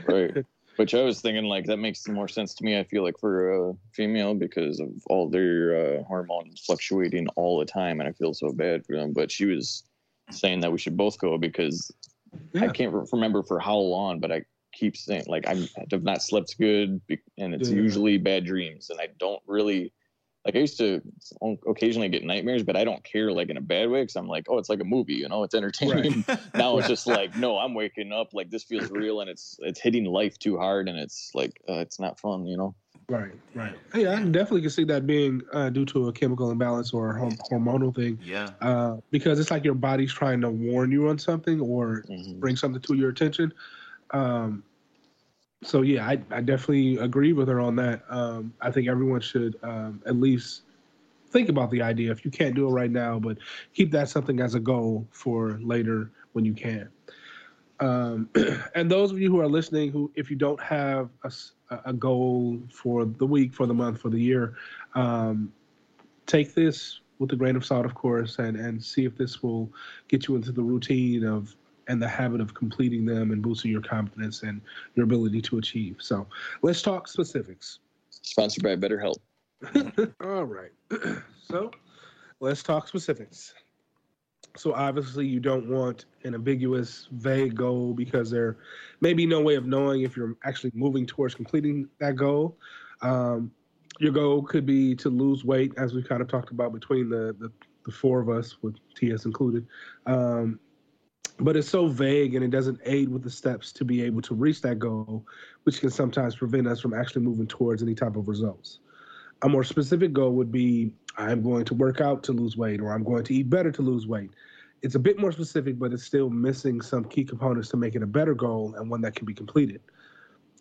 right which i was thinking like that makes more sense to me i feel like for a female because of all their uh, hormones fluctuating all the time and i feel so bad for them but she was saying that we should both go because i can't re- remember for how long but i keep saying like i have not slept good be- and it's Yeah. usually bad dreams and i don't really like i used to occasionally get nightmares but i don't care like in a bad way because i'm like oh it's like a movie you know it's entertaining now it's just like no i'm waking up like this feels real and it's it's hitting life too hard and it's like uh, it's not fun you know Right, right. Yeah, I definitely can see that being uh, due to a chemical imbalance or a hormonal thing, yeah. uh, because it's like your body's trying to warn you on something or bring something to your attention. Um, so yeah, I, I definitely agree with her on that. Um, I think everyone should um, at least think about the idea if you can't do it right now, but keep that something as a goal for later when you can. Um, and those of you who are listening, who if you don't have a goal for the week, for the month, for the year, um, take this with a grain of salt, of course, and and see if this will get you into the routine of and the habit of completing them and boosting your confidence and your ability to achieve. So let's talk specifics. sponsored by BetterHelp. All right. so let's talk specifics. So obviously you don't want an ambiguous, vague goal because there may be no way of knowing if you're actually moving towards completing that goal. Um, your goal could be to lose weight, as we kind of talked about between the the, the four of us, with TS included. Um, but it's so vague and it doesn't aid with the steps to be able to reach that goal, which can sometimes prevent us from actually moving towards any type of results. a more specific goal would be I'm going to work out to lose weight or I'm going to eat better to lose weight. It's a bit more specific, but it's still missing some key components to make it a better goal and one that can be completed.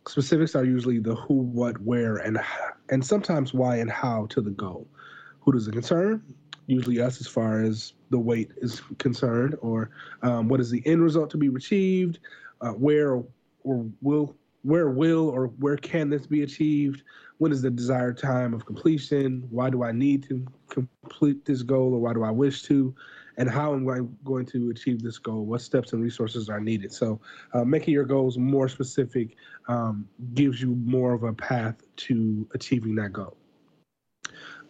Specifics are usually the who, what, where, and and sometimes why and how to the goal. Who does it concern? Usually us, as far as the weight is concerned, or um, what is the end result to be achieved? Uh, where or will where will or where can this be achieved? When is the desired time of completion? Why do I need to complete this goal or why do I wish to? And how am I going to achieve this goal? What steps and resources are needed? So, uh, making your goals more specific um, gives you more of a path to achieving that goal.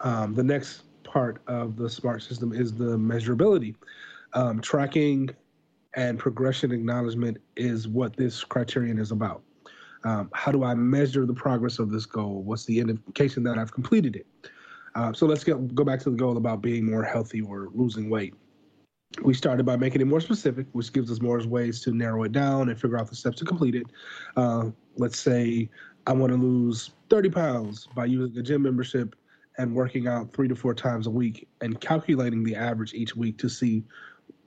Um, the next part of the SMART system is the measurability. Um, tracking and progression acknowledgement is what this criterion is about. Um, how do I measure the progress of this goal? What's the indication that I've completed it? Uh, so let's get, go back to the goal about being more healthy or losing weight. We started by making it more specific, which gives us more ways to narrow it down and figure out the steps to complete it. Uh, let's say I want to lose 30 pounds by using a gym membership and working out three to four times a week and calculating the average each week to see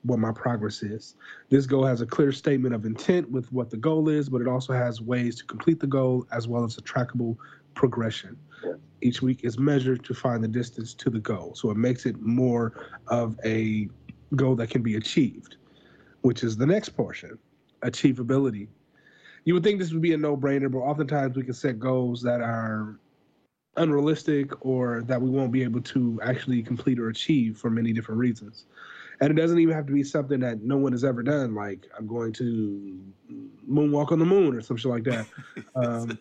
what my progress is. This goal has a clear statement of intent with what the goal is, but it also has ways to complete the goal as well as a trackable progression. Each week is measured to find the distance to the goal. So it makes it more of a goal that can be achieved, which is the next portion achievability. You would think this would be a no brainer, but oftentimes we can set goals that are unrealistic or that we won't be able to actually complete or achieve for many different reasons and it doesn't even have to be something that no one has ever done. Like I'm going to moonwalk on the moon or some shit like that. Um,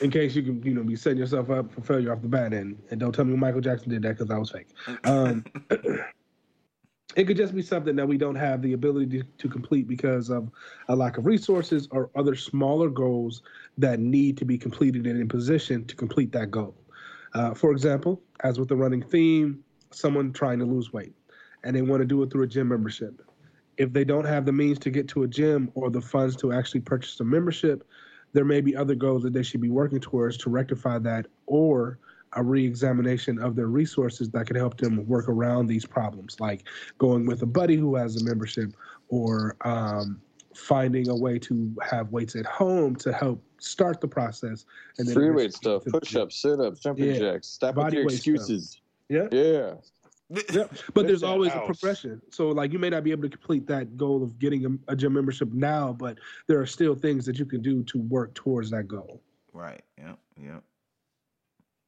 in case you can, you know, be setting yourself up for failure off the bat, and, and don't tell me Michael Jackson did that because I was fake. Um, it could just be something that we don't have the ability to, to complete because of a lack of resources or other smaller goals that need to be completed and in position to complete that goal. Uh, for example, as with the running theme, someone trying to lose weight and they want to do it through a gym membership. If they don't have the means to get to a gym or the funds to actually purchase a membership, there may be other goals that they should be working towards to rectify that or a re-examination of their resources that can help them work around these problems like going with a buddy who has a membership or um, finding a way to have weights at home to help start the process and then free weight stuff push-ups sit-ups jumping yeah. jacks stop with your excuses stuff. yeah yeah yeah, but there's always house. a progression. So like you may not be able to complete that goal of getting a, a, gym membership now, but there are still things that you can do to work towards that goal. Right. Yeah. Yeah.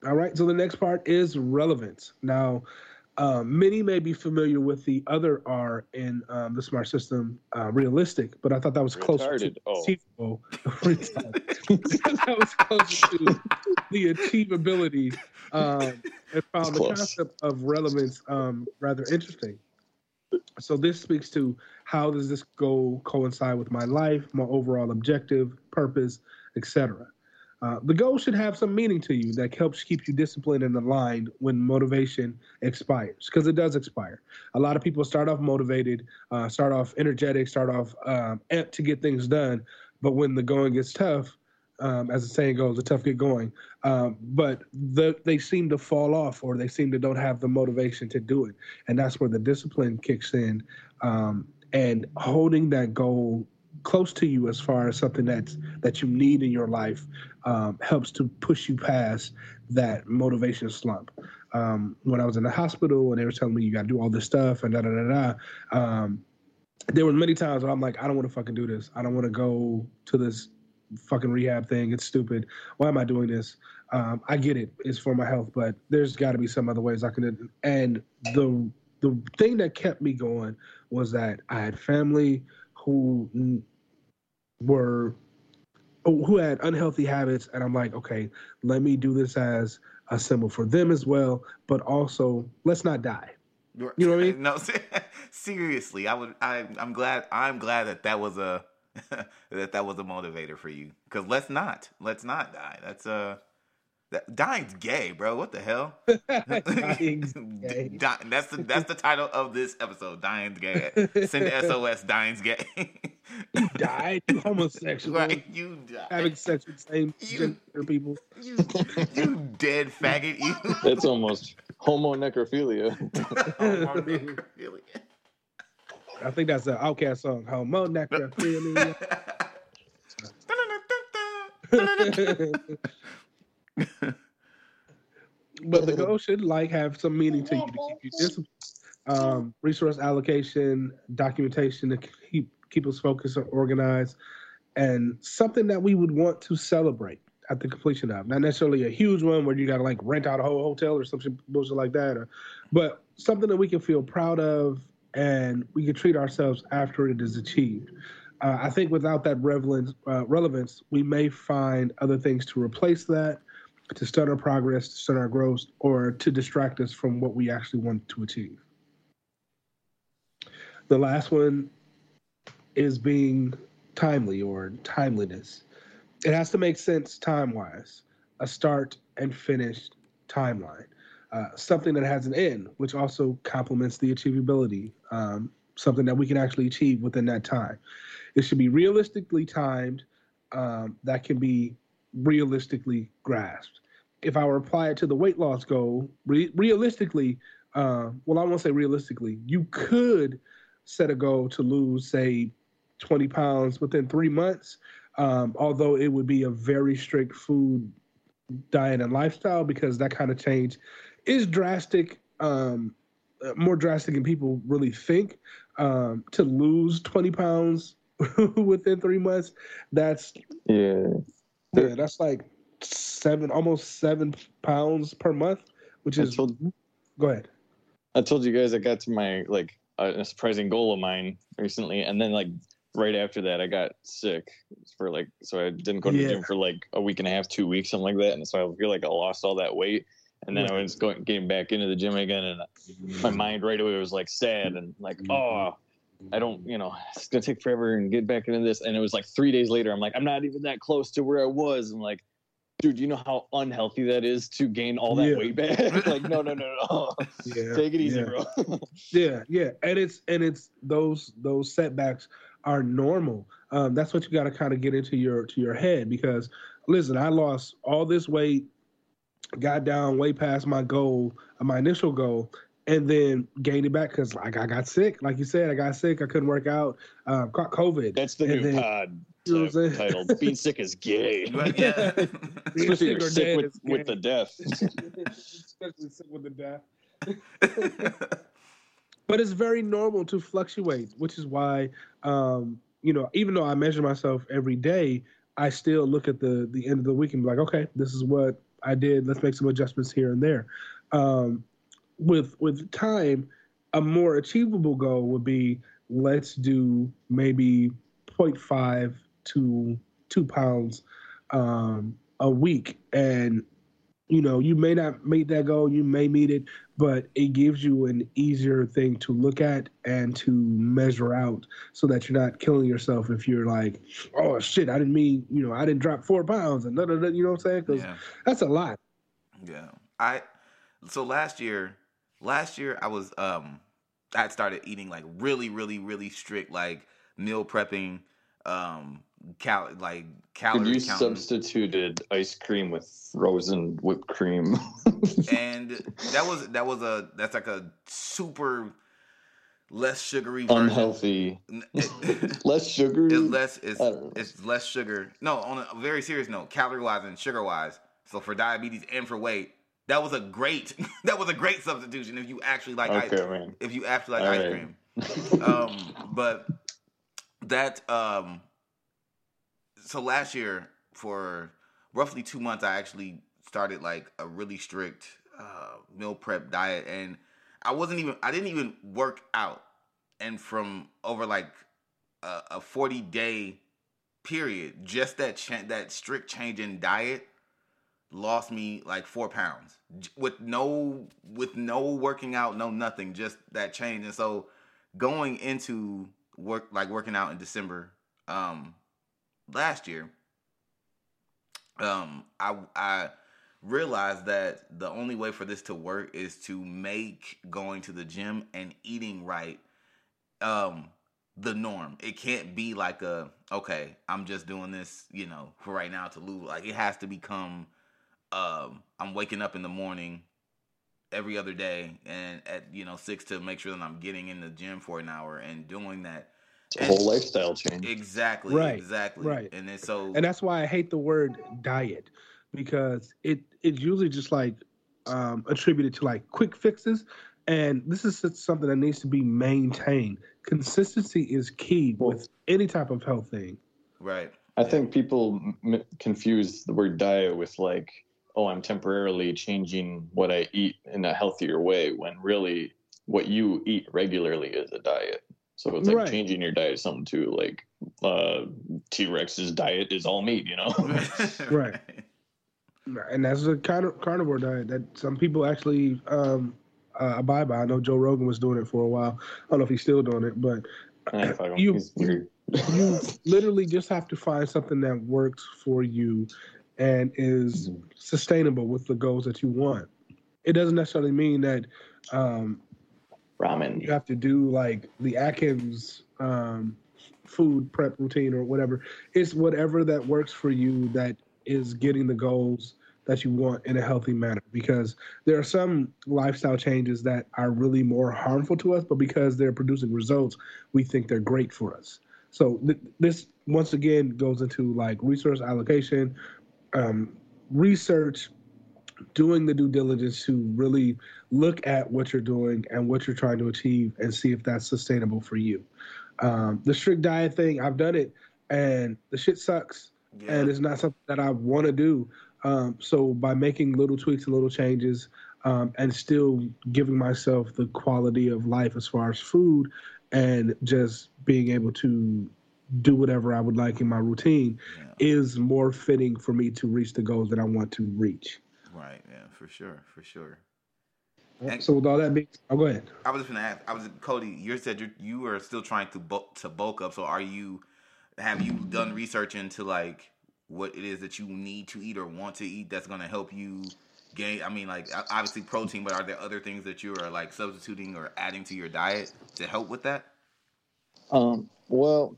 All right. So the next part is relevance. Now, um, many may be familiar with the other R in um, the smart system, uh, realistic, but I thought that was closer to oh. achievable. that was closer to the achievability um, and found the concept of relevance um, rather interesting. So this speaks to how does this goal coincide with my life, my overall objective, purpose, etc. Uh, the goal should have some meaning to you that helps keep you disciplined and aligned when motivation expires, because it does expire. A lot of people start off motivated, uh, start off energetic, start off um, amped to get things done, but when the going gets tough, um, as the saying goes, the tough get going. Um, but the, they seem to fall off, or they seem to don't have the motivation to do it, and that's where the discipline kicks in. Um, and holding that goal close to you, as far as something that's that you need in your life, um, helps to push you past that motivation slump. Um, when I was in the hospital and they were telling me you got to do all this stuff and da da da da. Um, there were many times where I'm like, I don't want to fucking do this. I don't want to go to this fucking rehab thing. It's stupid. Why am I doing this? Um, I get it. It's for my health, but there's got to be some other ways I can. And the the thing that kept me going was that I had family who were who had unhealthy habits, and I'm like, okay, let me do this as a symbol for them as well, but also let's not die. You know what I mean? no, seriously, I would. I, I'm glad. I'm glad that that was a that that was a motivator for you because let's not let's not die that's uh That, dying's gay, bro. What the hell? Dying's gay. Di- that's the that's the title of this episode. Dying's gay. Send SOS. Dying's gay. you died. You homosexual. right? You died. Having sex with same You- gender people. You, you dead faggot. You. That's almost homo necrophilia. I think that's an OutKast song. Homo necrophilia. but the goal should like have some meaning to you to keep you disciplined. Um, resource allocation, documentation to keep keep us focused and organized, and something that we would want to celebrate at the completion of. Not necessarily a huge one where you got to like rent out a whole hotel or some shit bullshit like that, or but something that we can feel proud of and we can treat ourselves after it is achieved. Uh, I think without that relevance, uh, relevance, we may find other things to replace that, to stunt our progress, to stunt our growth, or to distract us from what we actually want to achieve. The last one is being timely or timeliness. It has to make sense time wise, a start and finished timeline. Uh, something that has an end, which also complements the achievability, um, something that we can actually achieve within that time. It should be realistically timed, um, that can be realistically grasped. If I were apply it to the weight loss goal, re- realistically, uh, well, I won't say realistically, you could set a goal to lose, say, 20 pounds within three months, um, although it would be a very strict food diet and lifestyle because that kind of change is drastic, um, uh, more drastic than people really think. Um, to lose 20 pounds within three months, that's Yeah. Yeah, that's like seven, almost seven pounds per month, which is. told, Go ahead. I told you guys I got to my like a surprising goal of mine recently, and then like right after that I got sick for like so I didn't go to Yeah. the gym for like a week and a half, two weeks, something like that, and so I feel like I lost all that weight, and then I was going getting back into the gym again, and my mind right away was like sad and like oh. I don't, you know, it's gonna take forever and get back into this. And it was like three days later, I'm like, I'm not even that close to where I was. I'm like, dude, you know how unhealthy that is to gain all that Yeah. weight back? like, no, no, no, no. Yeah, Take it easy, yeah. bro. Yeah, yeah, and it's and it's those those setbacks are normal. Um, that's what you got to kind of get into your to your head because listen, I lost all this weight, got down way past my goal, my initial goal, and then gained it back because like I got sick. Like you said, I got sick. I couldn't work out. Uh, caught COVID. That's the And new then- pod You know t- title. Being sick is gay. But yeah. Especially sick you're sick with, is with the death. Especially sick with the death. but it's very normal to fluctuate, which is why, um, you know, even though I measure myself every day, I still look at the the end of the week and be like, okay, this is what I did. Let's make some adjustments here and there. Um, with with time, a more achievable goal would be let's do maybe 0.5 to two pounds um, a week, and you know you may not meet that goal, you may meet it, but it gives you an easier thing to look at and to measure out, so that you're not killing yourself if you're like, oh shit, I didn't mean, you know, I didn't drop four pounds and da, da, da, you know what I'm saying? Because yeah. that's a lot. Yeah. I so last year last year I was um I had started eating like really, really, really strict like meal prepping, um cal like calorie you counting. substituted ice cream with frozen whipped cream. and that was that was a that's like a super less sugary version. Unhealthy. Less sugar. it's less it's, know. it's less sugar. No, on a very serious note, calorie wise and sugar wise. So for diabetes and for weight, that was a great that was a great substitution if you actually like ice cream. man. if you actually like All ice right. cream. Um, but that um, so last year for roughly two months, I actually started like a really strict uh, meal prep diet, and I wasn't even I didn't even work out, and from over like a, a forty day period, just that cha- that strict change in diet lost me like four pounds with no with no working out, no nothing, just that change. And so going into work like working out in December um last year, um I I realized that the only way for this to work is to make going to the gym and eating right um the norm. It can't be like a okay, I'm just doing this, you know, for right now to lose. Like it has to become um I'm waking up in the morning every other day and at you know 6 to make sure that I'm getting in the gym for an hour and doing that. It's a whole lifestyle change. Exactly. Right, Exactly. right. And then so and that's why I hate the word diet because it it's usually just like um, attributed to like quick fixes, and this is something that needs to be maintained. Consistency is key with any type of health thing. right. I think people m- confuse the word diet with like, oh, I'm temporarily changing what I eat in a healthier way, when really what you eat regularly is a diet. So it's like Right. changing your diet something too. Like uh, T Rex's diet is all meat, you know. Right. And that's a carnivore diet that some people actually um, uh, abide by. I know Joe Rogan was doing it for a while. I don't know if he's still doing it, but. You- you literally just have to find something that works for you and is sustainable with the goals that you want. It doesn't necessarily mean that um, ramen. you have to do like the Atkins um, food prep routine or whatever. It's whatever that works for you that is getting the goals that you want in a healthy manner. Because there are some lifestyle changes that are really more harmful to us, but because they're producing results, we think they're great for us. So th- this once again goes into like resource allocation, um, research, doing the due diligence to really look at what you're doing and what you're trying to achieve and see if that's sustainable for you. Um, the strict diet thing, I've done it and the shit sucks Yeah. and it's not something that I want to do. Um, so by making little tweaks and little changes um, and still giving myself the quality of life as far as food and just being able to do whatever I would like in my routine yeah. is more fitting for me to reach the goals that I want to reach. Right. Yeah. For sure. For sure. And- So with all that being, oh, go ahead. I was just gonna ask. I was Cody. You said you you are still trying to bulk to bulk up. So are you? Have you done research into like what it is that you need to eat or want to eat that's gonna help you gain? I mean, like obviously protein, but are there other things that you are like substituting or adding to your diet to help with that? Um, well,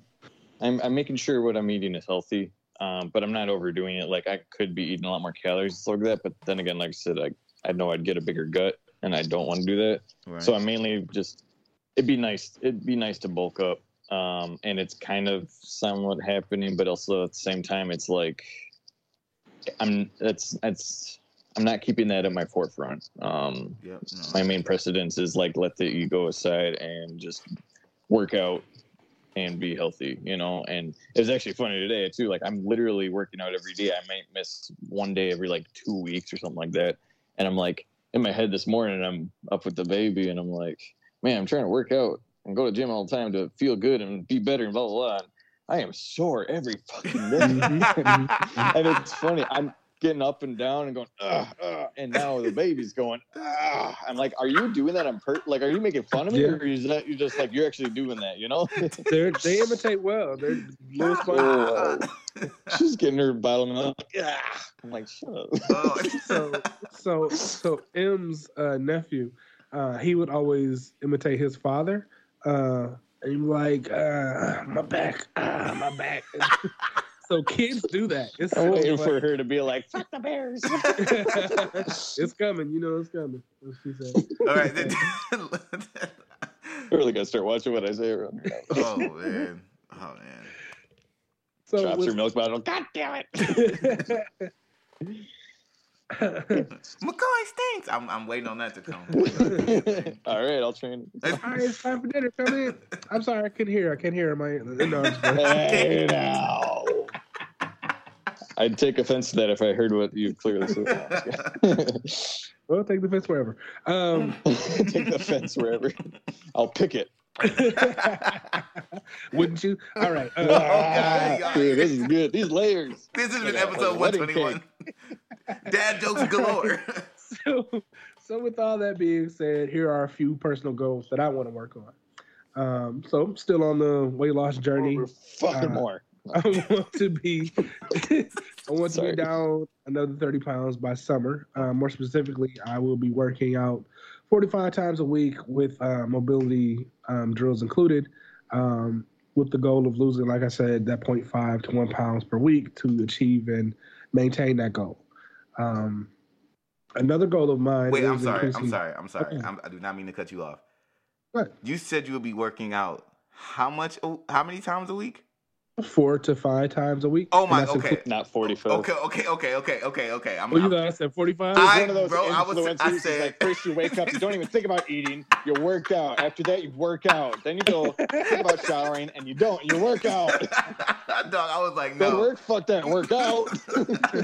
I'm I'm making sure what I'm eating is healthy, um, but I'm not overdoing it. Like I could be eating a lot more calories like that, but then again, like I said, I I know I'd get a bigger gut, and I don't want to do that. Right. So I'm mainly just it'd be nice it'd be nice to bulk up, um, and it's kind of somewhat happening, but also at the same time, it's like I'm that's that's I'm not keeping that at my forefront. Um, Yep. No. my main precedence is like let the ego aside and just work out and be healthy you know? And it was actually funny today too like i'm literally working out every day. I might miss one day every like two weeks or something like that. And i'm like in my head this morning i'm up with the baby and i'm like man i'm trying to work out and go to the gym all the time to feel good and be better and blah blah blah. And i am sore every fucking day. Mm-hmm. And it's funny. I'm getting up and down and going, ugh, ugh, and now the baby's going, ugh. I'm like, are you doing that on purpose? Like, are you making fun of me, Yeah. or is that you're just like you're actually doing that? You know? They're, they imitate well. They're little sponges. Oh. She's getting her bottom up. Yeah. I'm like, shut up. Oh. so so so M's uh, nephew, uh, he would always imitate his father. Uh, and he'd be like, uh, my back, ah, my back. So kids do that. It's I'm so waiting funny. for her to be like, fuck the Bears. it's coming. You know it's coming. What she said. All right. I really gotta start watching what I say around her. oh man. Oh man. So Drops her milk bottle. God damn it. McCoy stinks. I'm I'm waiting on that to come. All right, I'll train. All right, it's time for dinner. Come in. I'm sorry, I couldn't hear. I can't hear. My no, I'm just. Hey now. I'd take offense to that if I heard what you clearly said. well, take the fence wherever. Um, take the fence wherever. I'll pick it. wouldn't you? All right. Uh, God. Dude, this is good. These layers. This has been Yeah, episode 121. Dad jokes galore. so, so with all that being said, here are a few personal goals that I want to work on. Um, so I'm still on the weight loss journey. Fucking Uh, more. I want to be I want to be down another 30 pounds by summer. Uh, more specifically, I will be working out 45 times a week with uh, mobility um, drills included, um, with the goal of losing, like I said, that 0.5 to 1 pounds per week to achieve and maintain that goal. Um, another goal of mine Wait, I'm sorry. I'm sorry. I'm sorry. Okay. I'm, I do not mean to cut you off. What? You said you would be working out how much? How many times a week? Four to five times a week. Oh my. Okay. inclu- Not 45. Okay. Okay. Okay. Okay. Okay. Okay. I'm. What you guys said 45? I- He's one of those bro, I was- I influencers. He's said- like, first you wake up, you don't even think about eating, you work out. After that, you work out. Then you go think about showering, and you don't. You work out. Dog, I was like, Go to no. work, fuck that, work out.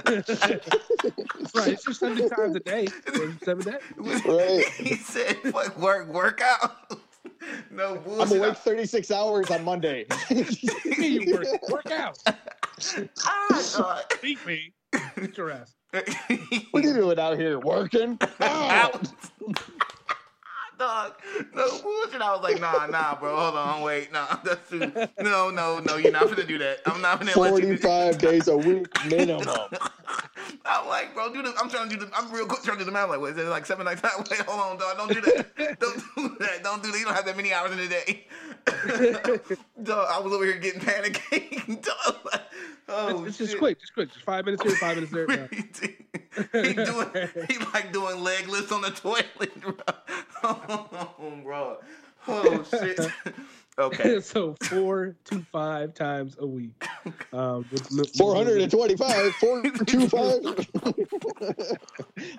That's right. It's just 70 times a day. Seven days. Right. he said, "Fuck work, work out." No bullshit. I'm awake 36 hours on Monday. you work, work out. Ah, dog. Beat me. Beat your ass. what are you doing out here? Working? Out. out. Dog, no bullshit. I was like, nah, nah, bro. Hold on, wait, nah, that's too. No, no, no. You're not gonna do that. I'm not gonna let you. 45 days a week minimum. I'm like, bro, do the. I'm trying to do the. I'm real quick trying to do the math. Like, wait, is it like seven nights? Wait, hold on, dog. Don't do that. don't do that. Don't do that. You don't have that many hours in a day. dog, I was over here getting panicking. Dog, like, oh, it's just quick. Just quick. Just five minutes here, five minutes there. No. he doing he like doing leg lifts on the toilet, bro. Oh, bro. Oh shit. Okay. so four to five times a week. Um, with m- 425, 425.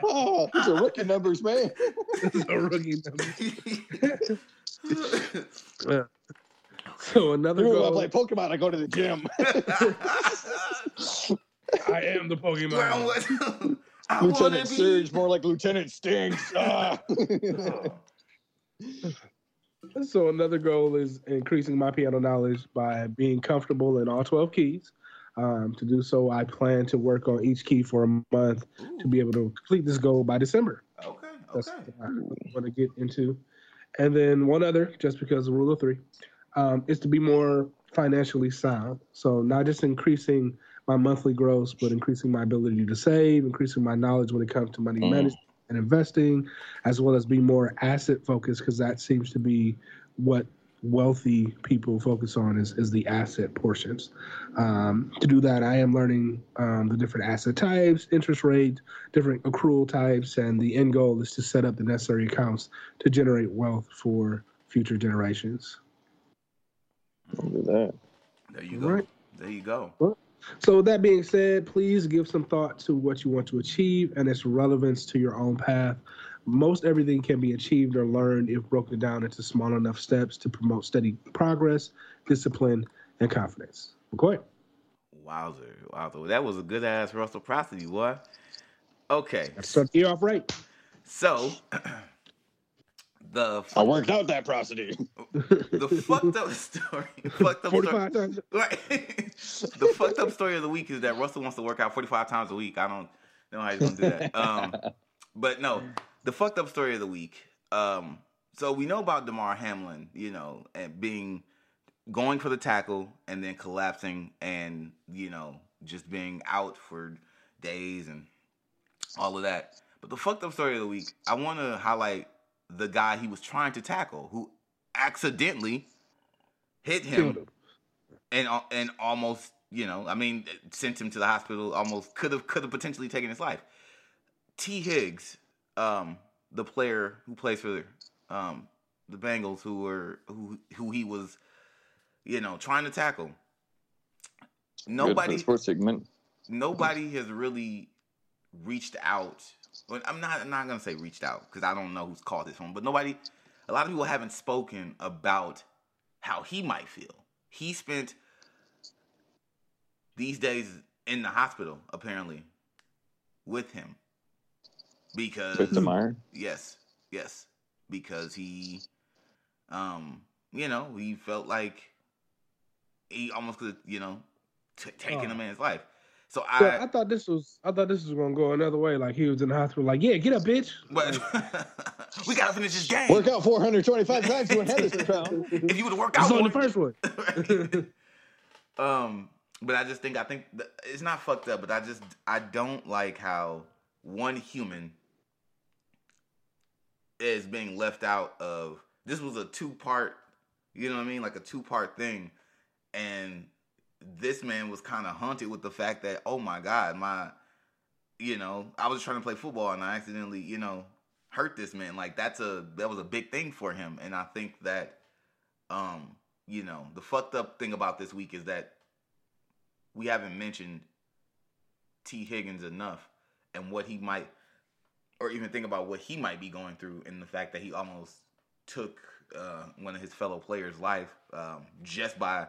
oh, these are rookie numbers, man. This is a rookie number. Yeah. So another Remember when I goal. play Pokemon, I go to the gym. I am the Well, Pokemon. what- I wanna Lieutenant be- Surge, more like Lieutenant Stinks. Ah. So another goal is increasing my piano knowledge by being comfortable in all 12 keys. Um, to do so, I plan to work on each key for a month to be able to complete this goal by December. Okay. That's Okay. what I want to get into. And then one other, just because the rule of three, um, is to be more financially sound. So not just increasing my monthly gross, but increasing my ability to save, increasing my knowledge when it comes to money Mm. management and investing, as well as be more asset focused, because that seems to be what wealthy people focus on is, is the asset portions. Um, to do that, I am learning um, the different asset types, interest rates, different accrual types, and the end goal is to set up the necessary accounts to generate wealth for future generations. Look at that. There you go. Right. There you go. So, with that being said, please give some thought to what you want to achieve and its relevance to your own path. Most everything can be achieved or learned if broken down into small enough steps to promote steady progress, discipline, and confidence. McCoy. Wowzer. Wowzer. That was a good ass reciprocity, boy. Okay. Start the year off right. So the I worked out that prosody. the fucked up story. fucked up story. times. Right. the fucked up story of the week is that Russell wants to work out 45 times a week. I don't know how he's gonna do that. Um, but no, the fucked up story of the week. Um, so we know about Damar Hamlin, you know, and being going for the tackle and then collapsing and you know just being out for days and all of that. But the fucked up story of the week, I want to highlight the guy he was trying to tackle who accidentally hit him him. and and almost you know I mean sent him to the hospital. Almost could have could have potentially taken his life. T Higgs, um, the player who plays for um, the Bengals, who were who who he was, you know, trying to tackle. Good for the Nobody sports segment. nobody has really reached out. Well, I'm not I'm not gonna say reached out because I don't know who's called this one, but nobody. A lot of people haven't spoken about how he might feel. He spent these days in the hospital apparently with him because With Damar. Yes, yes, because he, um, you know, he felt like he almost could, you know, t- taken Oh. a man's life. So So I, I thought this was I thought this was gonna go another way. Like he was in the hospital, like, yeah, get up, bitch. but we gotta finish this game. Work out 425 times to inherit this crown. If you would have worked out, on the first one. um, but I just think I think th- it's not fucked up, but I just I don't like how one human is being left out of. This was a two part, you know what I mean, like a two part thing, and this man was kind of haunted with the fact that oh my god, my, you know, I was trying to play football and I accidentally, you know, hurt this man. Like that's a that was a big thing for him, and I think that, um, you know, the fucked up thing about this week is that we haven't mentioned Tee Higgins enough and what he might, or even think about what he might be going through, and the fact that he almost took uh, one of his fellow players' life um, just by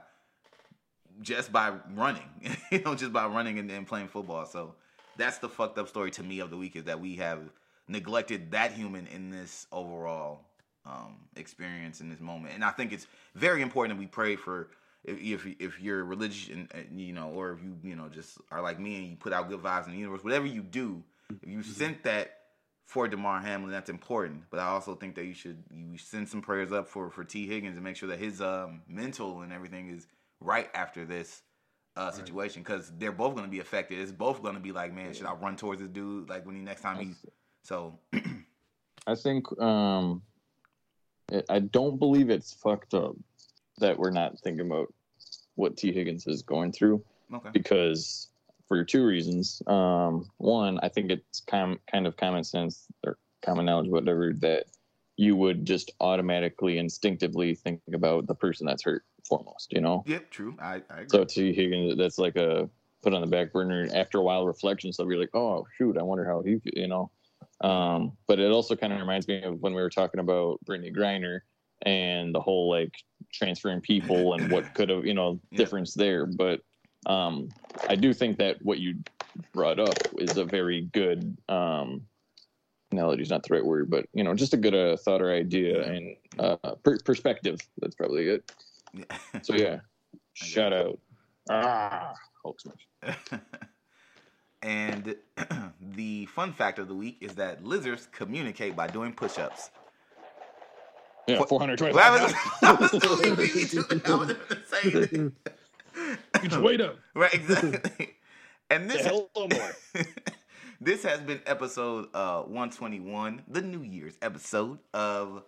just by running, you know, just by running and, and playing football. So that's the fucked up story to me of the week is that we have neglected that human in this overall um, experience in this moment. And I think it's very important that we pray for if if, if you're religious and, and, you know, or if you you know just are like me and you put out good vibes in the universe, whatever you do, if you sent that for Damar Hamlin, that's important. But I also think that you should you send some prayers up for for Tee Higgins and make sure that his um, mental and everything is right after this uh, situation because they're both going to be affected. It's both going to be like, man, should I run towards this dude like when he next time he's So I think um, it, I don't believe it's fucked up that we're not thinking about what Tee Higgins is going through okay, because for two reasons. Um, one, I think it's com- kind of common sense or common knowledge, whatever, that you would just automatically, instinctively think about the person that's hurt foremost. You know. yep, true. I, I agree. So to Higgins, that's like a put on the back burner. And After a while, reflection, so you're like, oh shoot, I wonder how he, you know. Um, but it also kind of reminds me of when we were talking about Brittney Griner and the whole like transferring people and what could have, you know, Yeah. difference there. But um, I do think that what you brought up is a very good um, analogy is not the right word, but you know, just a good uh, thought or idea and uh, per- perspective. That's probably it. So yeah, shout out. Ah, Hulk smash. and the fun fact of the week is that lizards communicate by doing push-ups. Yeah, four hundred twenty. Well, I was, I was totally beating you to it. I was gonna. Get your weight up. Right, exactly. And this more. this has been episode uh 121, the New Year's episode of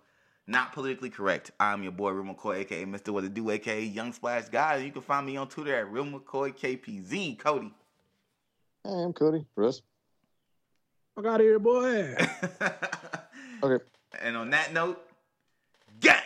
Not Politically Correct. I'm your boy Real McCoy, aka Mr. What to Do, aka Young Splash Guy. You can find me on Twitter at Real McCoy KPZ. Cody. Hey, I'm Cody. Russ. Fuck out of here, boy. Okay. And on that note, gang!